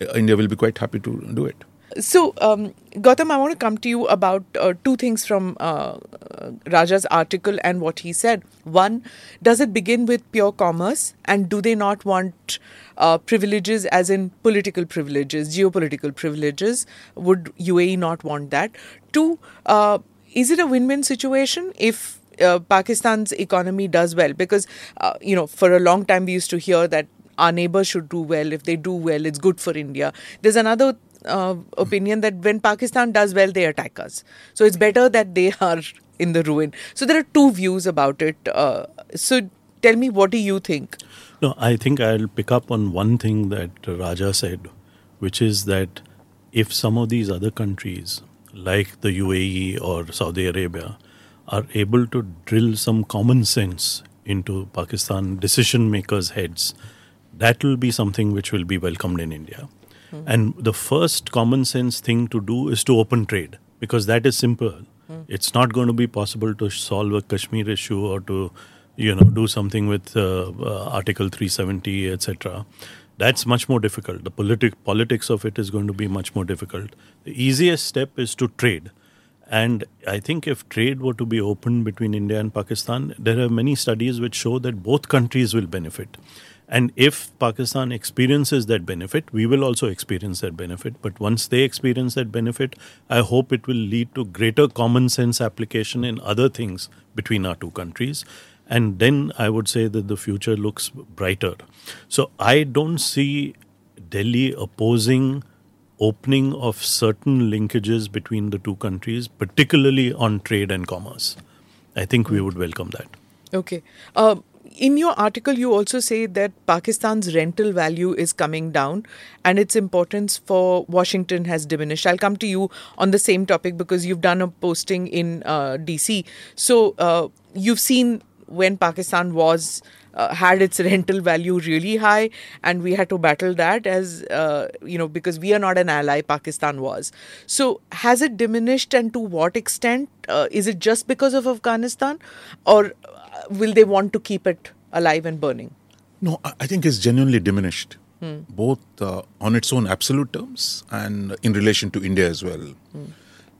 uh, India will be quite happy to do it. So, um, Gautam, I want to come to you about uh, two things from uh, uh, Raja's article and what he said. One, does it begin with pure commerce, and do they not want uh, privileges, as in political privileges, geopolitical privileges? Would UAE not want that? Two, uh, is it a win win situation if uh, Pakistan's economy does well? Because, you know, for a long time we used to hear that our neighbors should do well. If they do well, it's good for India. There's another uh, opinion that when Pakistan does well, they attack us. So it's better that they are in the ruin. So there are two views about it. Uh, so tell me, what do you think? No, I think I'll pick up on one thing that Raja said, which is that if some of these other countries, like the UAE or Saudi Arabia, are able to drill some common sense into Pakistan decision makers' heads, that will be something which will be welcomed in India. Mm. And the first common sense thing to do is to open trade because that is simple. Mm. It's not going to be possible to solve a Kashmir issue or to, you know, do something with uh, uh, Article 370, etc. That's much more difficult. The politic politics of it is going to be much more difficult. The easiest step is to trade. And I think if trade were to be opened between India and Pakistan, there are many studies which show that both countries will benefit. And if Pakistan experiences that benefit, we will also experience that benefit. But once they experience that benefit, I hope it will lead to greater common sense application in other things between our two countries. And then I would say that the future looks brighter. So I don't see Delhi opposing opening of certain linkages between the two countries, particularly on trade and commerce. I think we would welcome that. Okay. Uh, in your article, you also say that Pakistan's rental value is coming down and its importance for Washington has diminished. I'll come to you on the same topic because you've done a posting in uh, DC. So uh, you've seen when Pakistan was. Uh, had its rental value really high, and we had to battle that as uh, you know because we are not an ally. Pakistan was. So has it diminished, and to what extent? Uh, is it just because of Afghanistan, or will they want to keep it alive and burning? No, I think it's genuinely diminished, hmm. both uh, on its own absolute terms and in relation to India as well. Hmm.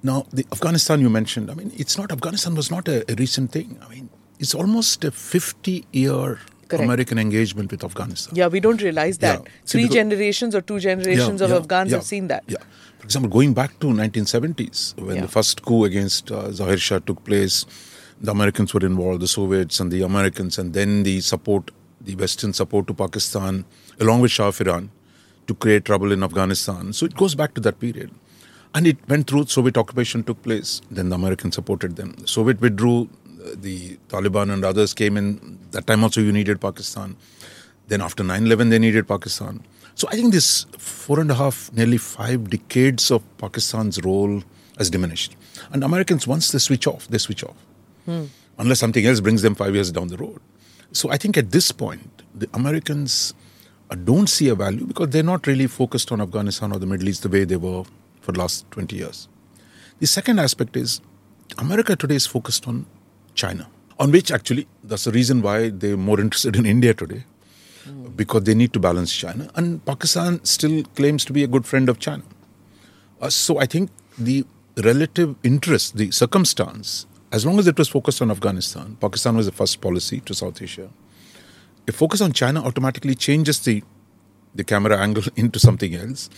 Now, the Afghanistan you mentioned, I mean, it's not, Afghanistan was not a, a recent thing. I mean, it's almost a 50 year Correct. American engagement with Afghanistan. Yeah, we don't realize that. Yeah. Three because, generations or two generations yeah, of yeah, Afghans have seen that. Yeah. For example, going back to 1970s, when the first coup against uh, Zahir Shah took place, the Americans were involved, the Soviets and the Americans, and then the support, the Western support to Pakistan, along with Shah of Iran, to create trouble in Afghanistan. So it goes back to that period. And it went through, Soviet occupation took place, then the Americans supported them. The Soviet withdrew, uh, the Taliban and others came in. That time also you needed Pakistan. Then after 9 11, they needed Pakistan. So I think this four and a half, nearly five decades of Pakistan's role has diminished. And Americans, once they switch off, they switch off hmm. unless something else brings them five years down the road. So I think at this point, the Americans uh, don't see a value because they're not really focused on Afghanistan or the Middle East the way they were for the last 20 years. The second aspect is America today is focused on China, on which actually that's the reason why they're more interested in India today because they need to balance China. And Pakistan still claims to be a good friend of China. Uh, so I think the relative interest, the circumstance as long as it was focused on Afghanistan, Pakistan was the first policy to South Asia. A focus on China automatically changes the, the camera angle into something else,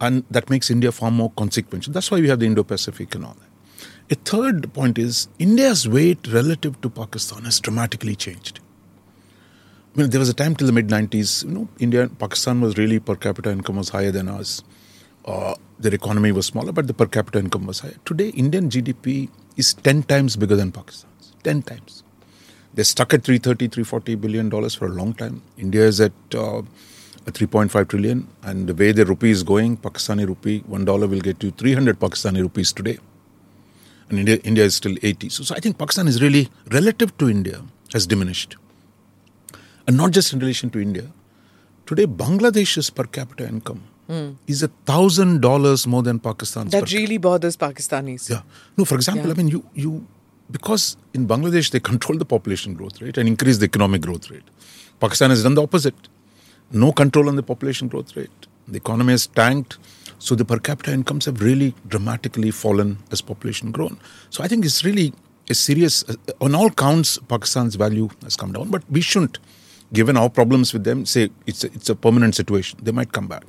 and that makes India far more consequential. That's why we have the Indo Pacific and all that. A third point is India's weight relative to Pakistan has dramatically changed. I mean, there was a time till the mid 90s, you know, India, Pakistan was really per capita income was higher than us. Uh, their economy was smaller, but the per capita income was higher. Today, Indian GDP is 10 times bigger than Pakistan's. 10 times. They're stuck at 330, 340 billion dollars for a long time. India is at uh, 3.5 trillion, and the way the rupee is going, Pakistani rupee, one dollar will get you 300 Pakistani rupees today. And India, India is still 80. So, so I think Pakistan is really, relative to India, has diminished. And not just in relation to India. Today, Bangladesh's per capita income is a thousand dollars more than Pakistan's. That really bothers Pakistanis. yeah. No, for example, Yeah. I mean, you, you, because in Bangladesh they control the population growth rate and increase the economic growth rate. Pakistan has done the opposite. No control on the population growth rate. The economy has tanked. So the per capita incomes have really dramatically fallen as population grown. So I think it's really a serious, uh, on all counts, Pakistan's value has come down. But we shouldn't, given our problems with them, say it's a, it's a permanent situation. They might come back.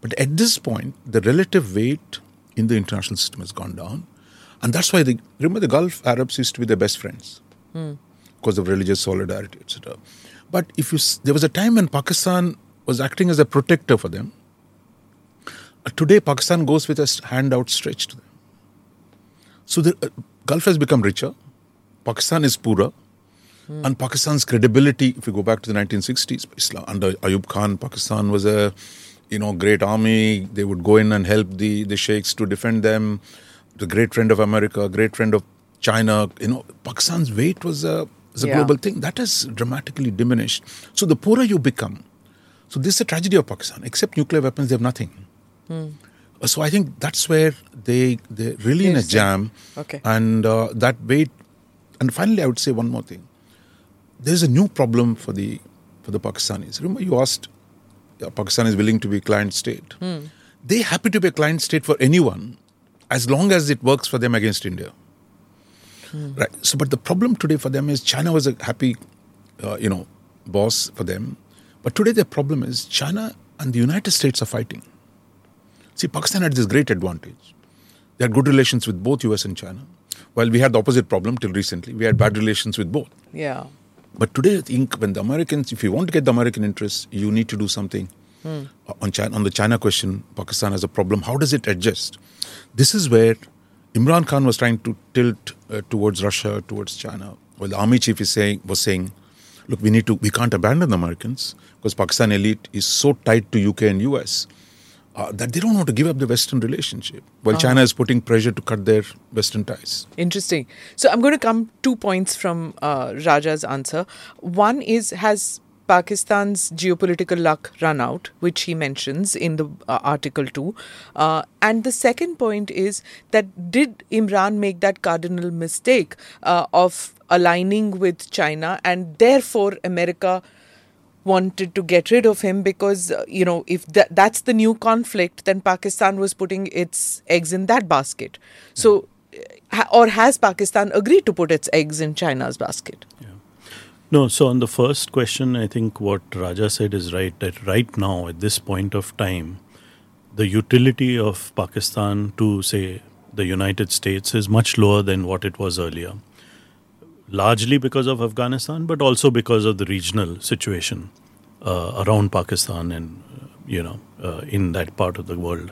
But at this point, the relative weight in the international system has gone down. And that's why, the, remember, the Gulf Arabs used to be their best friends because of religious solidarity, etc. But if you, there was a time when Pakistan was acting as a protector for them. Uh, Today, Pakistan goes with a hand outstretched to them. So the uh, Gulf has become richer. Pakistan is poorer. And Pakistan's credibility, if you go back to the 1960s, Islam, under Ayub Khan, Pakistan was a you know great army. They would go in and help the, the sheikhs to defend them. The great friend of America, great friend of China. You know, Pakistan's weight was a, was a Yeah. global thing. That has dramatically diminished. So the poorer you become, so this is a tragedy of Pakistan. Except nuclear weapons, they have nothing. Uh, So I think that's where they they're really in a jam. Okay. And uh, that weight. And finally, I would say one more thing. There's a new problem for the for the Pakistanis. Remember, you asked, uh, Pakistan is willing to be a client state. They're happy to be a client state for anyone, as long as it works for them against India. Right. So, but the problem today for them is China was a happy, uh, you know, boss for them, but today their problem is China and the United States are fighting. See, Pakistan had this great advantage. They had good relations with both US and China. While we had the opposite problem till recently, we had bad relations with both. Yeah. But today, I think when the Americans, if you want to get the American interests, you need to do something Hmm. On China. On the China question, Pakistan has a problem. How does it adjust? This is where Imran Khan was trying to tilt uh, towards Russia, towards China. Well, the army chief is saying was saying, look, we need to, we can't abandon the Americans because Pakistan elite is so tied to UK and US. Uh, that they don't want to give up the Western relationship, while China is putting pressure to cut their Western ties. Interesting. So I'm going to come two points from uh, Raja's answer. One is has Pakistan's geopolitical luck run out, which he mentions in the uh, article too. Uh, and the second point is that did Imran make that cardinal mistake uh, of aligning with China and therefore America wanted to get rid of him because uh, you know if that that's the new conflict then pakistan was putting its eggs in that basket. So uh, ha- or has pakistan agreed to put its eggs in china's basket? No, so on the first question, I think what Raja said is right that right now, at this point of time, the utility of Pakistan to, say, the United States is much lower than what it was earlier. Largely because of Afghanistan, but also because of the regional situation uh, around Pakistan and, uh, you know, uh, in that part of the world.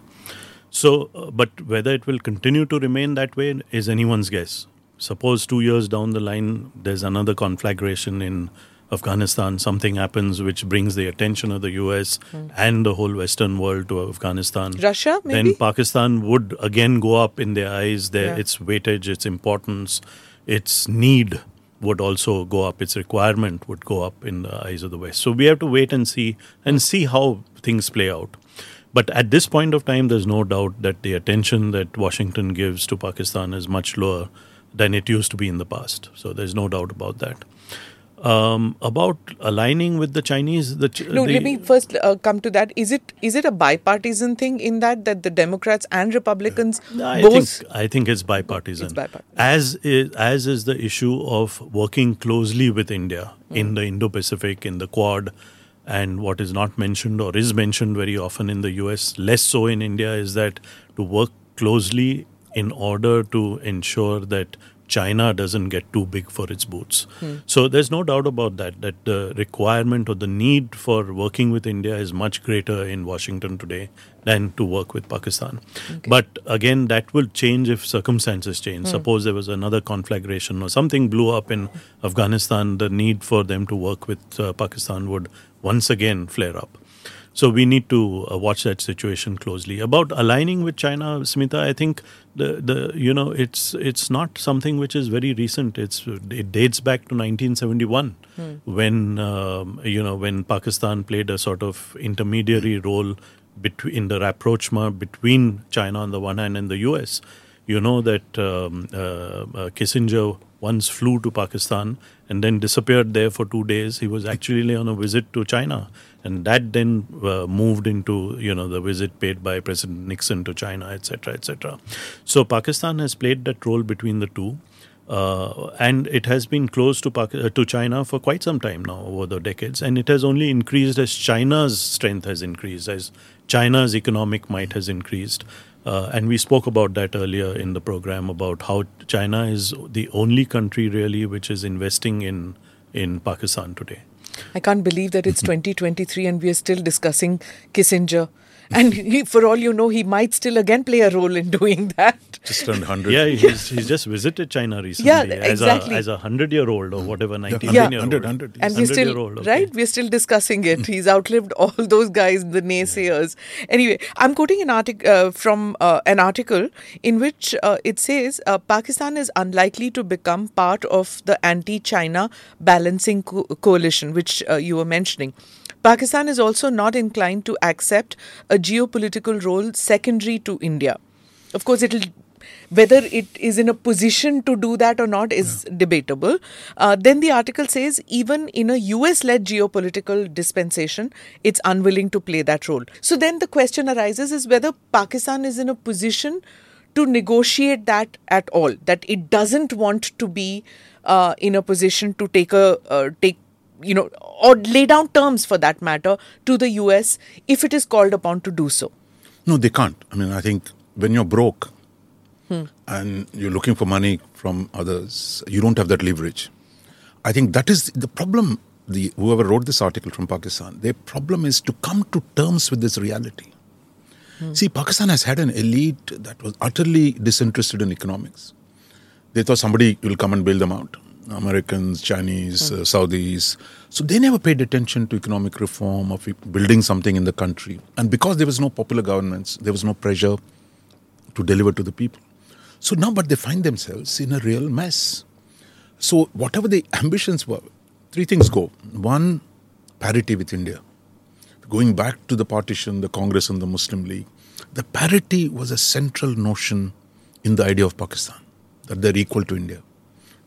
So, uh, but whether it will continue to remain that way is anyone's guess. Suppose two years down the line, there's another conflagration in Afghanistan, something happens which brings the attention of the US and the whole Western world to Afghanistan. Russia, maybe? Then Pakistan would again go up in their eyes, their, Yeah. its weightage, its importance, its need would also go up, its requirement would go up in the eyes of the West. So we have to wait and see and see how things play out. But at this point of time, there's no doubt that the attention that Washington gives to Pakistan is much lower than it used to be in the past. So there's no doubt about that. Um, about aligning with the Chinese, the Ch- no the- let me first uh, come to that is it is it a bipartisan thing in that that the democrats and republicans I both think I think it's bipartisan. It's bipartisan. As is, as is the issue of working closely with India in the Indo-Pacific, in the Quad, and what is not mentioned or is mentioned very often in the U.S., less so in India, is that to work closely in order to ensure that China doesn't get too big for its boots. So there's no doubt about that, that the requirement or the need for working with India is much greater in Washington today than to work with Pakistan. But again, that will change if circumstances change. Suppose there was another conflagration or something blew up in Afghanistan, the need for them to work with uh, Pakistan would once again flare up. So we need to uh, watch that situation closely. About aligning with China, Smita, I think the the you know it's it's not something which is very recent. It's it dates back to 1971 when um, you know when Pakistan played a sort of intermediary role between in the rapprochement between China on the one hand and the U.S. You know that um, uh, uh, Kissinger once flew to Pakistan and then disappeared there for two days. He was actually on a visit to China, and that then uh, moved into you know the visit paid by President Nixon to China, etc., etc. So Pakistan has played that role between the two. Uh, and it has been close to Pak- uh, to China for quite some time now over the decades, and it has only increased as China's strength has increased, as China's economic might has increased. Uh, and we spoke about that earlier in the program about how China is the only country really which is investing in in Pakistan today. I can't believe that it's 2023 and we are still discussing Kissinger. And he, for all you know, he might still again play a role in doing that. Just turned 100. Yeah, he's, he's just visited China recently Yeah, as exactly. a as a hundred year old or whatever, nineteen Yeah. year old. 100, 100, and we're still 100-year-old, okay. right we're still discussing it he's outlived all those guys the naysayers anyway i'm quoting an article uh, from uh, an article in which uh, it says uh, pakistan is unlikely to become part of the anti-china balancing co- coalition which uh, you were mentioning pakistan is also not inclined to accept a geopolitical role secondary to india of course it'll whether it is in a position to do that or not is debatable. Uh, then the article says even in a US led geopolitical dispensation, it's unwilling to play that role. So then the question arises is whether Pakistan is in a position to negotiate that at all, that it doesn't want to be uh, in a position to take a uh, take you know or lay down terms for that matter to the US if it is called upon to do so. No, they can't. I mean, I think when you're broke and you're looking for money from others, you don't have that leverage. I think that is the problem. The whoever wrote this article from Pakistan, their problem is to come to terms with this reality. See, Pakistan has had an elite that was utterly disinterested in economics. They thought somebody will come and bail them out. Americans, Chinese, uh, Saudis. So they never paid attention to economic reform of building something in the country. And because there was no popular governments, there was no pressure to deliver to the people. So now, but they find themselves in a real mess. So whatever the ambitions were, three things go. One, parity with India. Going back to the partition, the Congress and the Muslim League, the parity was a central notion in the idea of Pakistan, that they're equal to India,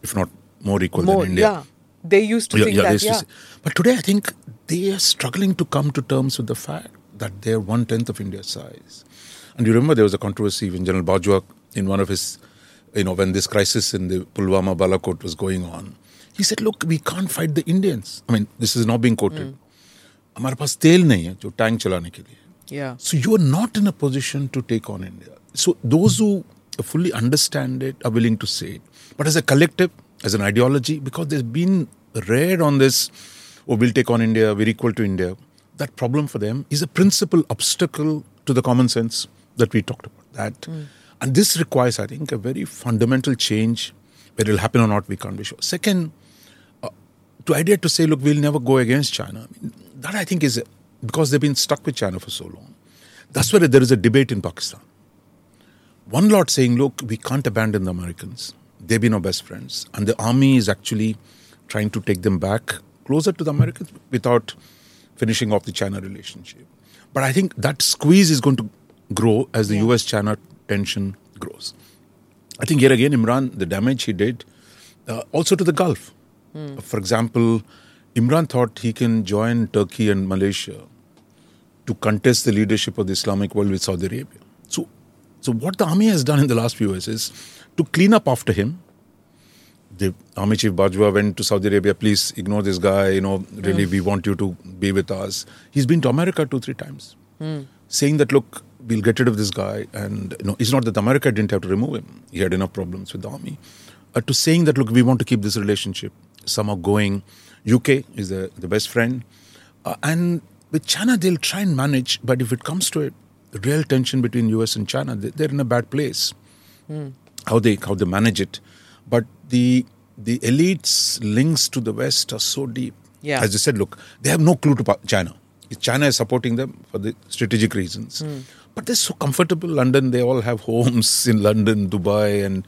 if not more equal More, than India. yeah. They used to think they that, used to yeah. say- But today, I think they are struggling to come to terms with the fact that they're one tenth of India's size. And you remember there was a controversy when General Bajwa, in one of his, you know, when this crisis in the Pulwama Balakot was going on, he said, "Look, we can't fight the Indians." I mean, this is now being quoted. हमारे पास तेल नहीं है जो tank चलाने के लिए Yeah. so you are not in a position to take on India. So those who fully understand it are willing to say it. But as a collective, as an ideology, because there's been read on this, oh, we'll take on India, we're equal to India. That problem for them is a principal obstacle to the common sense that we talked about. That, mm. and this requires, I think, a very fundamental change. Whether it'll happen or not, we can't be sure. Second, uh, to idea to say, look, we'll never go against China, I mean, that I think is because they've been stuck with China for so long. That's where there is a debate in Pakistan. One lot saying, look, we can't abandon the Americans. They've been our best friends. And the army is actually trying to take them back closer to the Americans without finishing off the China relationship. But I think that squeeze is going to grow as the US China tension grows. I think here again, Imran, the damage he did, uh, also to the Gulf. For example, Imran thought he can join Turkey and Malaysia to contest the leadership of the Islamic world with Saudi Arabia. So, so what the army has done in the last few years is to clean up after him. The army chief Bajwa went to Saudi Arabia. Please ignore this guy. You know, really, we want you to be with us. He's been to America two, three times, saying that look, we'll get rid of this guy. And you know, it's not that America didn't have to remove him. He had enough problems with the army. uh, to saying that, look, we want to keep this relationship somehow going. UK is the, the best friend. Uh, and with China, they'll try and manage, but if it comes to it, real tension between US and China, they, they're in a bad place. How they how they manage it, but the the elites' links to the West are so deep. Yeah. As you said, look, they have no clue to China. China is supporting them for the strategic reasons, but they're so comfortable. In London, they all have homes in London, Dubai, and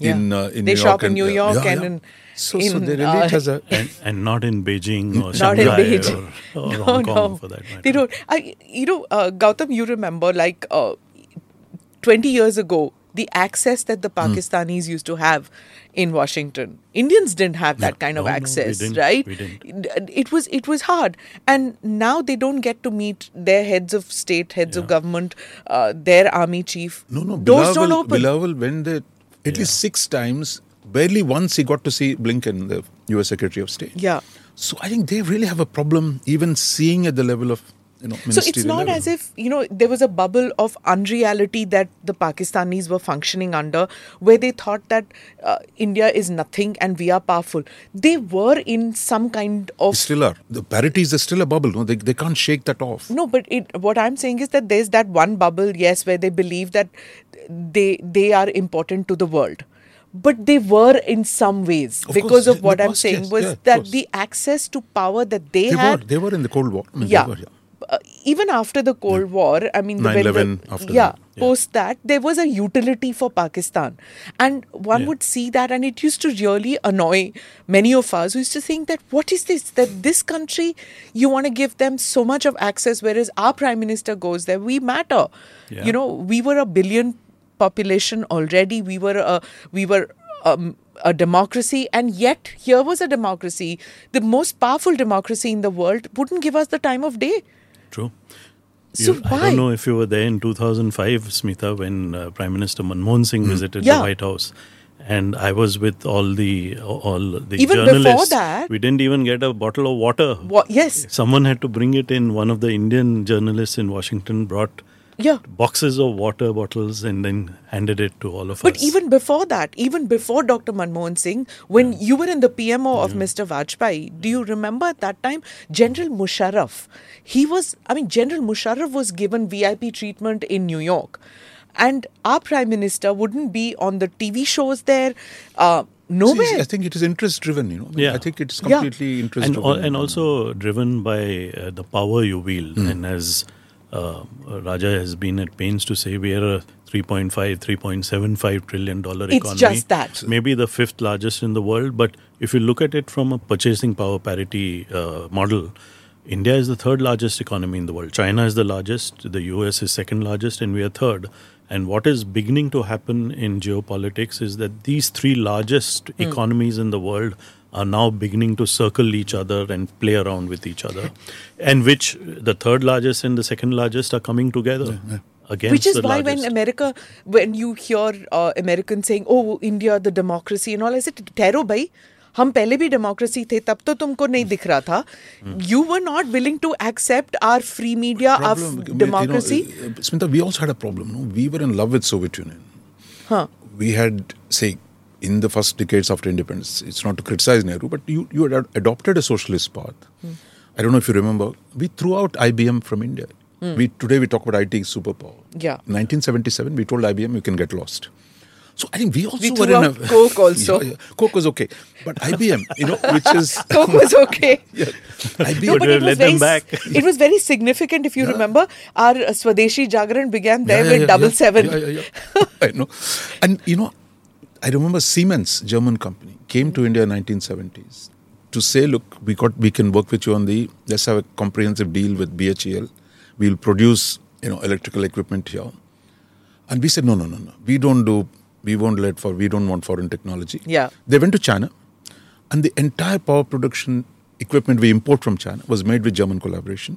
in Yeah. uh, in They New shop York in New York yeah, and yeah. in- so so in, their uh, elite has a and, and not in Beijing or Not in Shanghai Beijing. or, or no, Hong Kong no. for that matter. They don't. I, you know, uh, Gautam, you remember like uh, 20 years ago, the access that the Hmm. Pakistanis used to have in Washington. Indians didn't have that kind of No, no, we access, didn't. right? We didn't. It- It was it was hard, and now they don't get to meet their heads of state, heads of government, uh, their army chief. No, no. doors Bilawal, don't open. Bilawal went there at least six times. Barely once he got to see Blinken, the U.S. Secretary of State. Yeah. So I think they really have a problem even seeing at the level of you know So it's not level. as if, you know, there was a bubble of unreality that the Pakistanis were functioning under where they thought that uh, India is nothing and we are powerful. They were in some kind They of. still are. The parities are still a bubble. No, they, they can't shake that off. No, but it, what I'm saying is that there's that one bubble, yes, where they believe that they they are important to the world. But they were in some ways Of because course, of what the I'm saying yes, was yeah, that the access to power that they, They had were. They were in the Cold War. I mean, yeah. They were, yeah. Uh, even after the Cold War, I mean, the, when 9/11 after yeah, that, yeah. post that, there was a utility for Pakistan, and one Yeah. would see that, and it used to really annoy many of us who used to think that what is this? That this country, you want to give them so much of access, whereas our prime minister goes there, we matter. Yeah. You know, we were a billion population already. We were a we were. Um, a democracy, and yet here was a democracy, the most powerful democracy in the world, wouldn't give us the time of day. True. So You- I don't know if you were there in 2005, Smita, when uh, Prime Minister Manmohan Singh visited Hmm. Yeah. the White House. And I was with all the all the Even before journalists. that- we didn't even get a bottle of water. What? Yes. Someone had to bring it in. One of the Indian journalists in Washington brought Yeah. boxes of water bottles and then handed it to all of But us. But even before that, even before Dr. Manmohan Singh, when you were in the PMO of Mr. Vajpayee, do you remember at that time General Musharraf? He was, I mean, General Musharraf was given VIP treatment in New York, and our Prime Minister wouldn't be on the TV shows there. Uh, nowhere. See, I think it is interest driven. You know. I Yeah. I think it's Yeah. completely interest and, driven. al- and also driven by uh, the power you wield. And as uh, Raja has been at pains to say, we are a 3.5, 3.75 trillion dollar economy. It's just that. Maybe the fifth largest in the world. But if you look at it from a purchasing power parity uh, model, India is the third largest economy in the world. China is the largest. The US is second largest, and we are third. And what is beginning to happen in geopolitics is that these three largest Hmm. economies in the world are now beginning to circle each other and play around with each other, and which the third largest and the second largest are coming together against Which is the why largest. when America, when you hear uh, Americans saying, "Oh, India, the democracy and all," I said, "ठहरो भाई, हम पहले भी democracy थे, तब तो तुमको नहीं दिख रहा था. You were not willing to accept our free media, our problem, f- I mean, you know, democracy. uh, uh, Smita, we also had a problem. No? We were in love with Soviet Union. huh? we had, say, in the first decades after independence, it's not to criticize Nehru, but you, you had ad- adopted a socialist path. I don't know if you remember, we threw out IBM from India. Hmm. We Today we talk about IT superpower. Yeah. 1977, we told IBM you can get lost. So I think we also We were threw in out a Coke also. Yeah, yeah. Coke was okay, but IBM, you know, which is Coke was okay. yeah, IBM. No, But but it was let very, them back. it was very significant. If you Yeah. remember, our Swadeshi Jagran began there Yeah, yeah, with yeah, double yeah. seven. Yeah, yeah, yeah. I know. And you know, I remember Siemens, German company, came to India in 1970s to say, look, we got we can work with you on the let's have a comprehensive deal with BHEL. We'll produce you know electrical equipment here. And we said, no, no, no, no. We don't do. We won't let for. We don't want foreign technology. Yeah. They went to China, and the entire power production equipment we import from China was made with German collaboration,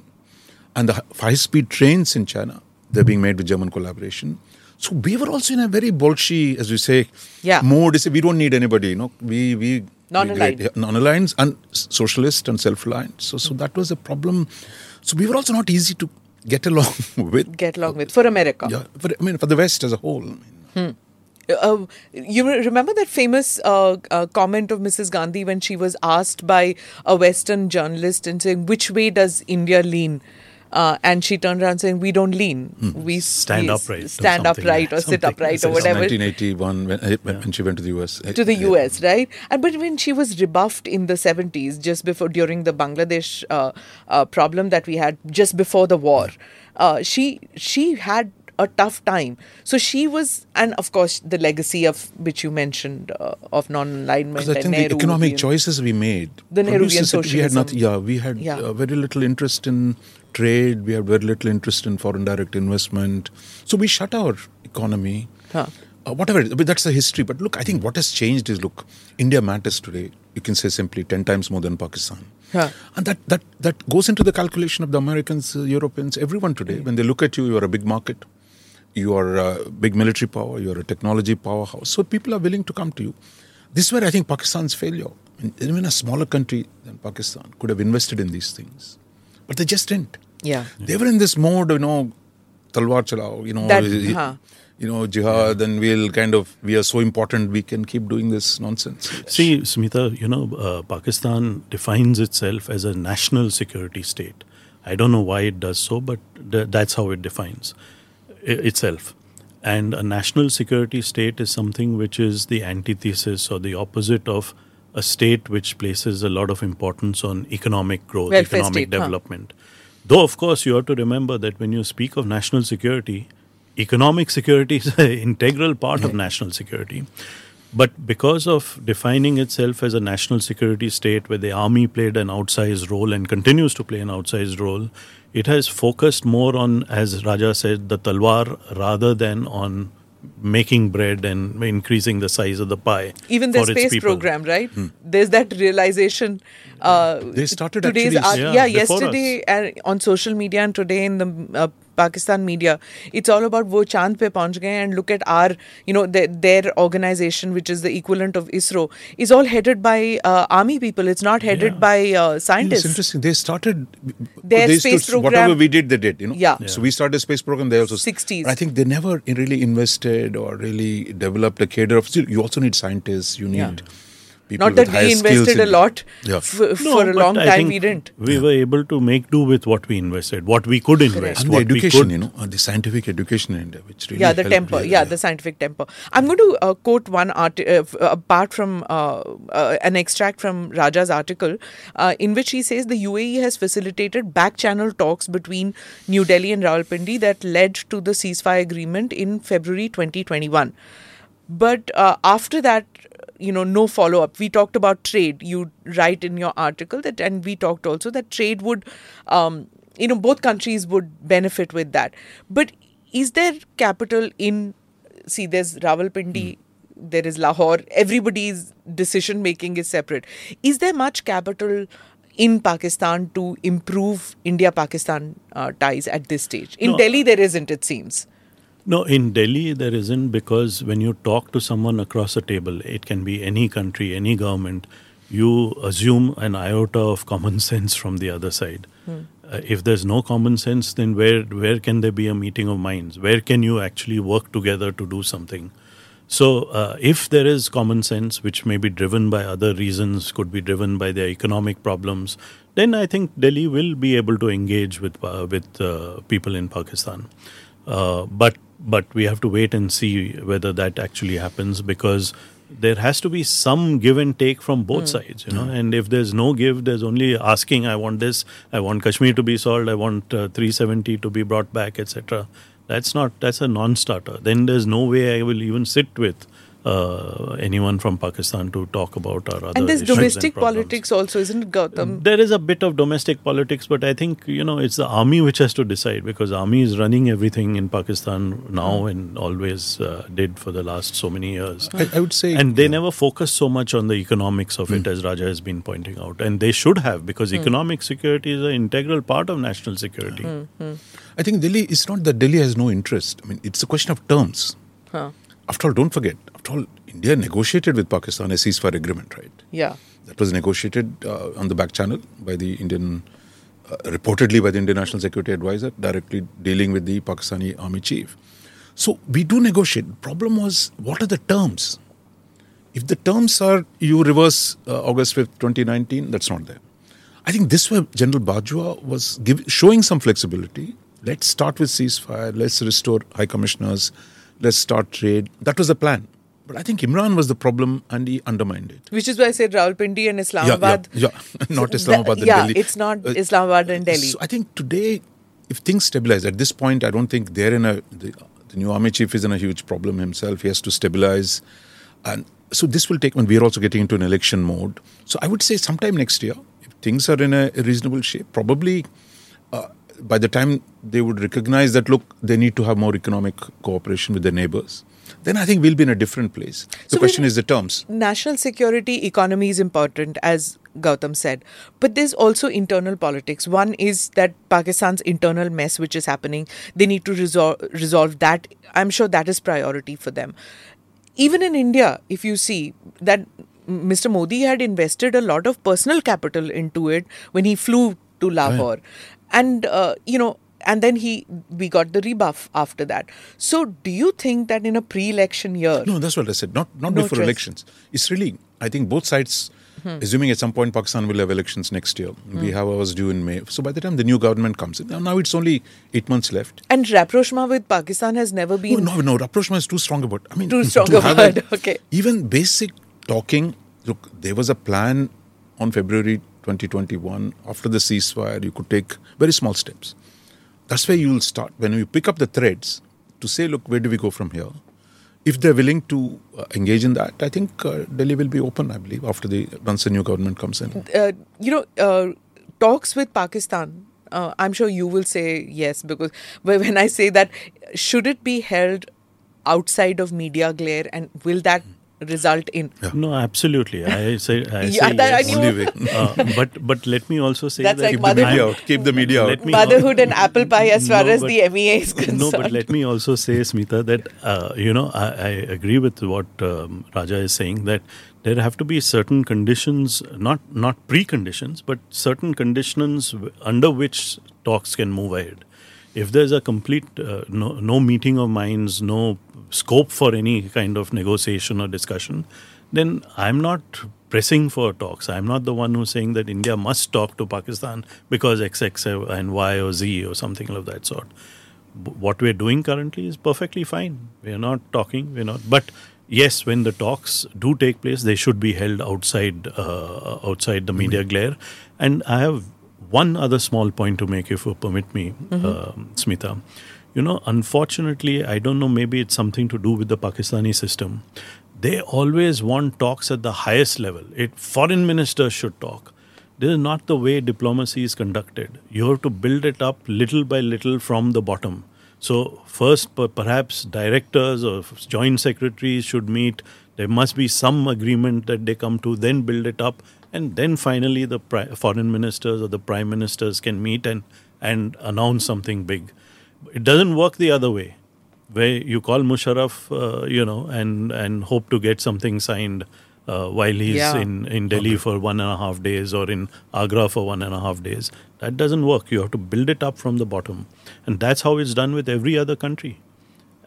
and the high-speed trains in China they're being made with German collaboration. So we were also in a very bolshy, as we say, Yeah. mode. Is We don't need anybody. You know, we we Non-aligned. we- yeah, non-aligned and socialist and self-reliant. So so that was a problem. So we were also not easy to get along with. Get along with for America. Yeah, for, I mean, for the West as a whole. I mean, Uh, you remember that famous uh, uh, comment of Mrs. Gandhi when she was asked by a Western journalist and saying, "Which way does India lean?" Uh, and she turned around saying, "We don't lean. We Stand we upright or stand upright, yeah, or sit upright, or whatever." 1981 when, uh, when she went to the US. to the US, right? And but when she was rebuffed in the 70s, just before during the Bangladesh uh, uh, problem that we had just before the war, uh, she she had a tough time. So she was, and of course the legacy of which you mentioned uh, of non-alignment. Because I think Nehru the economic choices we made. The Nehruvian that We had nothing. socialism. Yeah, we had Yeah. Uh, very little interest in trade. We had very little interest in foreign direct investment. So we shut our economy. Huh. Uh, whatever. But that's the history. But look, I think what has changed is look, India matters today. You can say simply ten times more than Pakistan. Huh. And that, that, that goes into the calculation of the Americans, uh, Europeans, everyone today. When they look at you, you are a big market, you are a big military power, you are a technology powerhouse. So people are willing to come to you. This is where I think Pakistan's failure. And Even a smaller country than Pakistan could have invested in these things. But they just didn't. Yeah. They were in this mode, you know, talwar chalao, you know, That- y- huh. you know, jihad, and we'll kind of, we are so important, we can keep doing this nonsense. See, Smita, you know, uh, Pakistan defines itself as a national security state. I don't know why it does so, but th- that's how it defines i- itself. And a national security state is something which is the antithesis or the opposite of a state which places a lot of importance on economic growth, Welfare economic state, huh? development. Though, of course, you have to remember that when you speak of national security, economic security is an integral part of national security. But because of defining itself as a national security state where the army played an outsized role and continues to play an outsized role, it has focused more on, as Raja said, the talwar rather than on making bread and increasing the size of the pie. Even the for its space people. program, right? There's that realization. Uh, They started today's actually- art- Yeah, yeah, yesterday uh, on social media and today in the uh, Pakistan media, it's all about wo chand pe gaye and look at our, you know, their, their organization, which is the equivalent of ISRO, is all headed by uh, army people. It's not headed Yeah. by uh, It's scientists. interesting. They started Their they space program- Whatever we did, they did. You know. Yeah. So we started a space program. They also 60s. I think they never really invested or really developed a cadre of. Still, you also need scientists. You need Yeah. People Not that we invested skills a lot Yeah. f- for No, a but long I time. think We didn't. We were able to make do with what we invested, what we could invest, and the what we education, could. you know, uh, the scientific education in India, which really yeah the temper really, yeah, the scientific temper i'm going to uh, quote one art uh, f- uh, from uh, uh, an extract from raja's article uh, in which he says the uae has facilitated back channel talks between new delhi and rawalpindi that led to the ceasefire agreement in february 2021 but uh, after that you know no follow up we talked about trade. You write in your article that and we talked also that trade would um, you know both countries would benefit with that. But is there capital in see there's rawalpindi there is lahore everybody's decision making is separate. Is there much capital in pakistan to improve india pakistan uh, ties at this stage? In No. delhi there isn't it seems No, in Delhi there isn't because when you talk to someone across a table, it can be any country, any government, you assume an iota of common sense from the other side. Uh, if there's no common sense, then where where can there be a meeting of minds? Where can you actually work together to do something? So, uh, if there is common sense, which may be driven by other reasons, could be driven by their economic problems, then I think Delhi will be able to engage with uh, with uh, people in Pakistan. Uh, but but we have to wait and see whether that actually happens because there has to be some give and take from both sides, you know. And if there's no give, there's only asking. I want this. I want Kashmir to be solved. I want uh, 370 to be brought back, etc. That's not. That's a non-starter. Then there's no way I will even sit with uh, anyone from Pakistan to talk about our other and there's issues domestic problems. politics also isn't it gautam There is a bit of domestic politics, but I think you know it's the army which has to decide because army is running everything in Pakistan now hmm. and always uh, did for the last so many years. I, I would say, And they never focus so much on the economics of it, hmm. as Raja has been pointing out, and they should have because hmm. economic security is an integral part of national security. I think Delhi is not that Delhi has no interest. I mean, it's a question of terms. huh. After all, don't forget, after all, India negotiated with Pakistan a ceasefire agreement, right? yeah That was negotiated uh, on the back channel by the Indian, uh, reportedly by the Indian National Security Advisor, directly dealing with the Pakistani army chief. So we do negotiate. Problem was, what are the terms? If the terms are you reverse uh, August 5th, 2019, that's not there. I think this way General Bajwa was give, showing some flexibility. Let's start with ceasefire. Let's restore high commissioners. Let's start trade. That was the plan. But I think Imran was the problem and he undermined it. Which is why I said Rawalpindi and Islamabad. Yeah, yeah, yeah. not Islamabad and yeah, Delhi. it's not Uh, Islamabad and Delhi. So I think today, if things stabilize, at this point, I don't think they're in a. The, the new army chief is in a huge problem himself. He has to stabilize, and so this will take. And we're also getting into an election mode. So I would say sometime next year, if things are in a reasonable shape, probably. Uh, by the time they would recognize that, look, they need to have more economic cooperation with their neighbors, then I think we'll be in a different place. The So question is the terms. national security economy is important as gautam said but there's also internal politics. One is that pakistan's internal mess which is happening. They need to resolve resolve that. I'm sure that is priority for them. Even in india if you see that mr modi had invested a lot of personal capital into it when he flew to lahore and uh, you know and then he we got the rebuff after that so do you think that in a pre-election year No, that's what I said. Not not No before trust. elections. It's really. I think both sides, assuming at some point Pakistan will have elections next year. We have ours due in May. So by the time the new government comes in, now- now it's only eight months left. And rapprochement with Pakistan has never No, been. no, no. Rapprochement is too strong a word. I mean, Too strong a have word, okay. Even basic talking. Look, there was a plan on February 2021 after the ceasefire. You could take very small steps. That's where you will start when you pick up the threads to say, look, where do we go from here? If they're willing to uh, engage in that, I think uh, Delhi will be open. I believe after the once the new government comes in. Uh, you know, uh, talks with Pakistan. Uh, I'm sure you will say yes because when I say that, should it be held outside of media glare, and will that result in? No, absolutely. I say, I Yeah, say that yes. knew. Only way. Uh, but but let me also say That's that like Keep the media out. Keep the media out. Motherhood and apple pie, as far No, as but- the MEA is concerned. No, but let me also say, Smita, that uh, you know I, I agree with what um, Raja is saying that there have to be certain conditions, not not preconditions, but certain conditions under which talks can move ahead. If there's a complete uh, no, no meeting of minds, no scope for any kind of negotiation or discussion, then I'm not pressing for talks. I'm not the one who's saying that India must talk to Pakistan because XX and Y or Z or something of that sort what we're doing currently is perfectly fine. We're not talking, we're not. But yes, when the talks do take place, they should be held outside uh, outside the media glare. And I have one other small point to make, if you permit me, um Smita. You know, unfortunately, I don't know, maybe it's something to do with the Pakistani system. They always want talks at the highest level. It foreign ministers should talk. This is not the way diplomacy is conducted. You have to build it up little by little from the bottom. So, first, perhaps directors or joint secretaries should meet. There must be some agreement that they come to, then build it up. And then finally, the pri- foreign ministers or the prime ministers can meet and, and announce something big. It doesn't work the other way, where you call Musharraf, uh, you know, and, and hope to get something signed uh, while he's Yeah. in, in Delhi for one and a half days or in Agra for one and a half days. That doesn't work. You have to build it up from the bottom. And that's how it's done with every other country.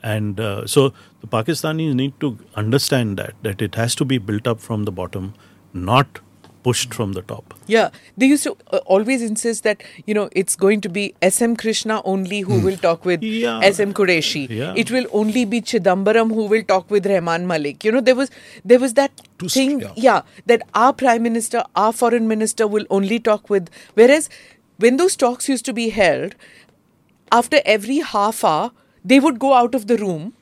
And uh, so the Pakistanis need to understand that, that it has to be built up from the bottom, not pushed from the top. Yeah, they used to uh, always insist that you know it's going to be S.M. Krishna only who will talk with Hmm. Yeah. S.M. Qureshi. Yeah. It will only be Chidambaram who will talk with Rahman Malik. You know there was there was that Too thing, yeah. yeah, that our prime minister, our foreign minister will only talk with. Whereas when those talks used to be held, after every half hour they would go out of the room.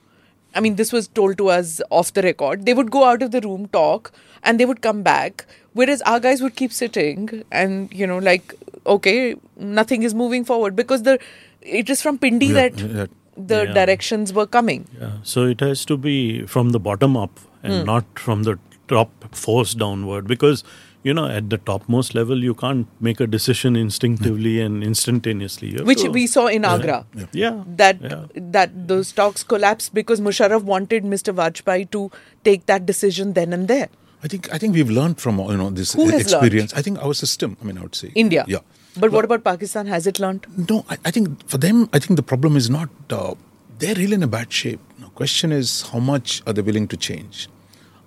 I mean, this was told to us off the record. They would go out of the room, talk, and they would come back. Whereas our guys would keep sitting and, you know, like, okay, nothing is moving forward because the it is from Pindi Yeah, that yeah. the Yeah. directions were coming. Yeah. So it has to be from the bottom up and Hmm. not from the top force downward because you know at the topmost level you can't make a decision instinctively and instantaneously. Which to- we saw in Agra. Yeah. That yeah. that those talks collapsed because Musharraf wanted Mr. Vajpayee to take that decision then and there. I think I think we've learned from you know this experience. I think our system. I mean, I would say India. Yeah. But what about Pakistan? Has it learned? No, I, I think for them, I think the problem is not uh, they're really in a bad shape. The question is, how much are they willing to change?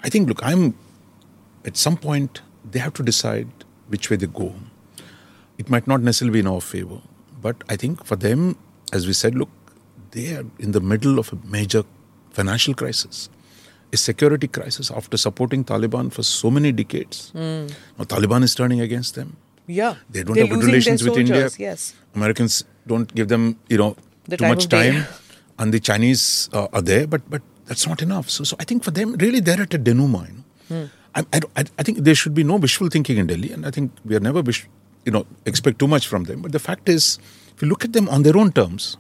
I think, look, I'm at some point they have to decide which way they go. It might not necessarily be in our favor, but I think for them, as we said, look, they are in the middle of a major financial crisis, a security crisis after supporting Taliban for so many decades. Now Taliban is turning against them. Yeah. They don't They're have good relations with India. Yes. Americans don't give them, you know, The too time much time, and the Chinese uh, are there, but but that's not enough. So, so I think for them, really, they're at a denouement. You know? I, I, I, I think there should be no wishful thinking in Delhi, and I think we are never, wish, you know, expect too much from them. But the fact is, if you look at them on their own terms,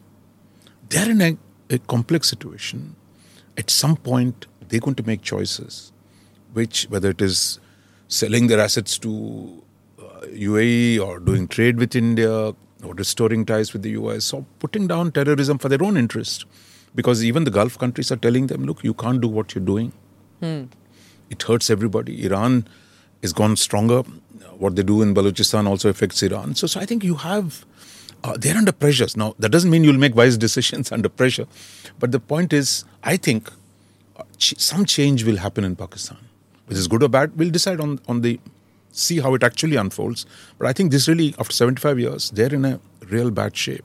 they're in a, a complex situation. At some point, they're going to make choices, which whether it is selling their assets to uh, UAE or doing trade with India or restoring ties with the US or putting down terrorism for their own interest. Because even the Gulf countries are telling them, look, you can't do what you're doing. It hurts everybody. Iran has gone stronger. What they do in Balochistan also affects Iran. So, so I think you have, uh, they're under pressures. Now, that doesn't mean you'll make wise decisions under pressure. But the point is, I think ch- some change will happen in Pakistan. Whether it's good or bad, we'll decide on, on the, see how it actually unfolds. But I think this really, after 75 years, they're in a real bad shape.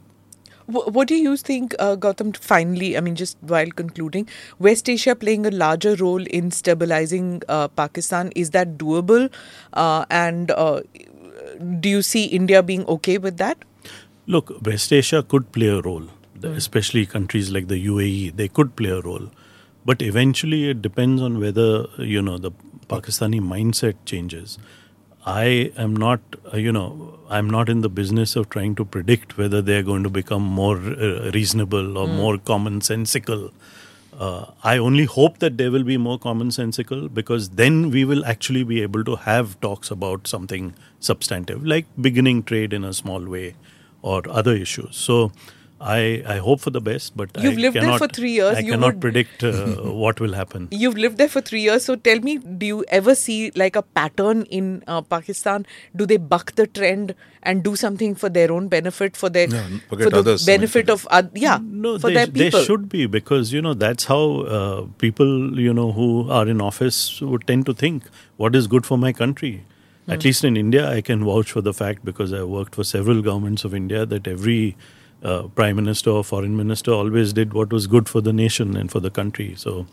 What do you think, uh, Gautam, finally, I mean, just while concluding, West Asia playing a larger role in stabilizing uh, Pakistan, is that doable? Uh, and uh, do you see India being okay with that? Look, West Asia could play a role, The- especially countries like the UAE. They could play a role, but eventually it depends on whether you know the Pakistani mindset changes. I am not, uh, you know, I'm not in the business of trying to predict whether they are going to become more uh, reasonable or more commonsensical. Uh, I only hope that they will be more commonsensical because then we will actually be able to have talks about something substantive, like beginning trade in a small way or other issues. So I, I hope for the best, but You've I lived there for three years. I You cannot would- predict uh, what will happen. You've lived there for three years, so tell me, do you ever see like a pattern in uh, Pakistan? Do they buck the trend and do something for their own benefit, for their Yeah, for the others, benefit of oth- yeah, No, for they, their they should be because you know that's how uh, people you know who are in office would tend to think. What is good for my country? Hmm. At least in India, I can vouch for the fact because I worked for several governments of India that every uh, prime minister or foreign minister always did what was good for the nation and for the country. So.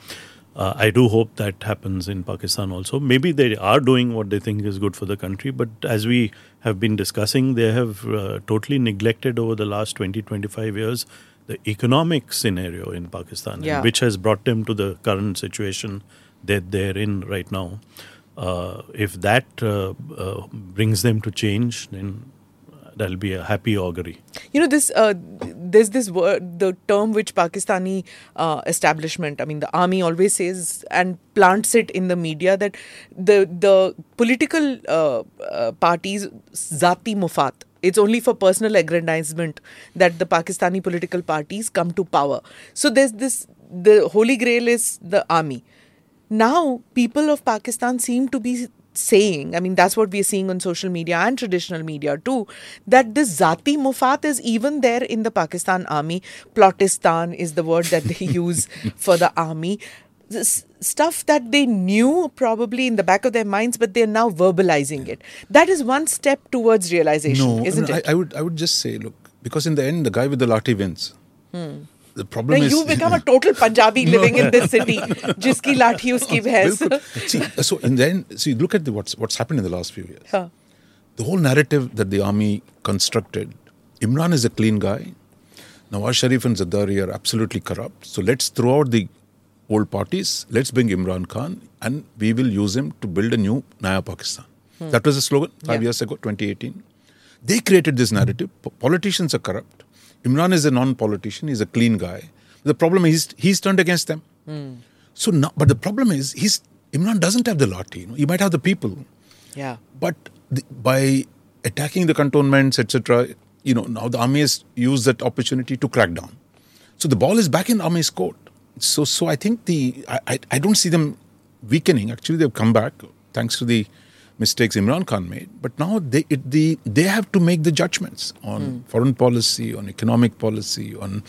Uh, I do hope that happens in Pakistan also. Maybe they are doing what they think is good for the country, but as we have been discussing, they have uh, totally neglected over the last 20, 25 years the economic scenario in Pakistan, Yeah. which has brought them to the current situation that they're in right now. Uh, if that uh, uh, brings them to change, then that'll be a happy augury. You know, this uh, there's this word, the term which Pakistani uh, establishment, I mean, the army always says and plants it in the media that the the political uh, uh, parties zati mufat. It's only for personal aggrandizement that the Pakistani political parties come to power. So there's this the holy grail is the army. Now, people of Pakistan seem to be saying, I mean, that's what we're seeing on social media and traditional media too, that this Zati Mufat is even there in the Pakistan army. Plotistan is the word that they use for the army. This stuff that they knew probably in the back of their minds, but they're now verbalizing it. That is one step towards realization, No, isn't no, it? I, I would I would just say, look, because in the end, the guy with the lathi wins. Hmm. The problem Now is you become a total Punjabi living in this city. Jiski lathi uski. Bilkul. see, so in the end, see, look at the, what's what's happened in the last few years. Huh. The whole narrative that the army constructed, Imran is a clean guy. Nawaz Sharif and Zardari are absolutely corrupt. So let's throw out the old parties. Let's bring Imran Khan, and we will use him to build a new Naya Pakistan. Hmm. That was the slogan five Yeah. years ago, 2018. They created this narrative. Politicians are corrupt. Imran is a non-politician. He's a clean guy. The problem is he's turned against them. Hmm. So now, but the problem is he's Imran doesn't have the lathi. You know? He might have the people, Yeah. but the, by attacking the cantonments, etc., you know, now the army has used that opportunity to crack down. So the ball is back in army's court. So, so I think the I, I, I don't see them weakening. Actually, they've come back thanks to the mistakes Imran Khan made. But now they it, the they have to make the judgments on Hmm. foreign policy, on economic policy, on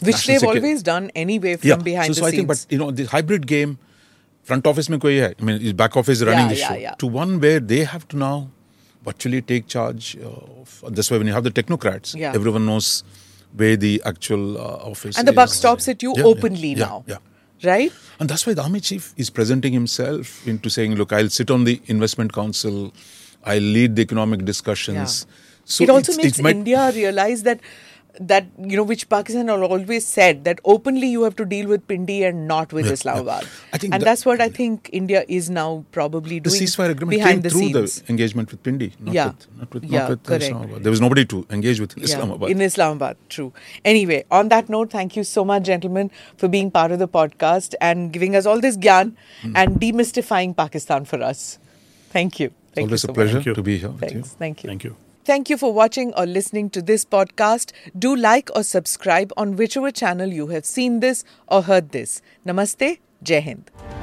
Which they've security. always done anyway from behind so, the so I scenes. think, but you know, the hybrid game, front office mein koi hai. I mean, back office running Yeah, the yeah, show. yeah. To one where they have to now virtually take charge. Of, that's why when you have the technocrats, Yeah. everyone knows where the actual uh, office and the buck stops at you Yeah, yeah, openly yeah, now. Yeah. Right? And that's why the army chief is presenting himself into saying, look, I'll sit on the investment council, I'll lead the economic discussions. So it also makes it might- India realize that that you know which Pakistan have always said that openly you have to deal with Pindi and not with Yeah, Islamabad. yeah. I think and that- that's what I think India is now probably doing. The ceasefire agreement behind came the through scenes. the engagement with Pindi, not Yeah. with, not with, Yeah, not with correct. Islamabad. There was nobody to engage with in Yeah, Islamabad. in Islamabad, true. Anyway, on that note, thank you so much, gentlemen, for being part of the podcast and giving us all this gyan Hmm. and demystifying Pakistan for us. Thank you. Thank Always you a pleasure to be here with you. Thanks. Thank you. Thank you. Thank you for watching or listening to this podcast. Do like or subscribe on whichever channel you have seen this or heard this. Namaste. Jai Hind.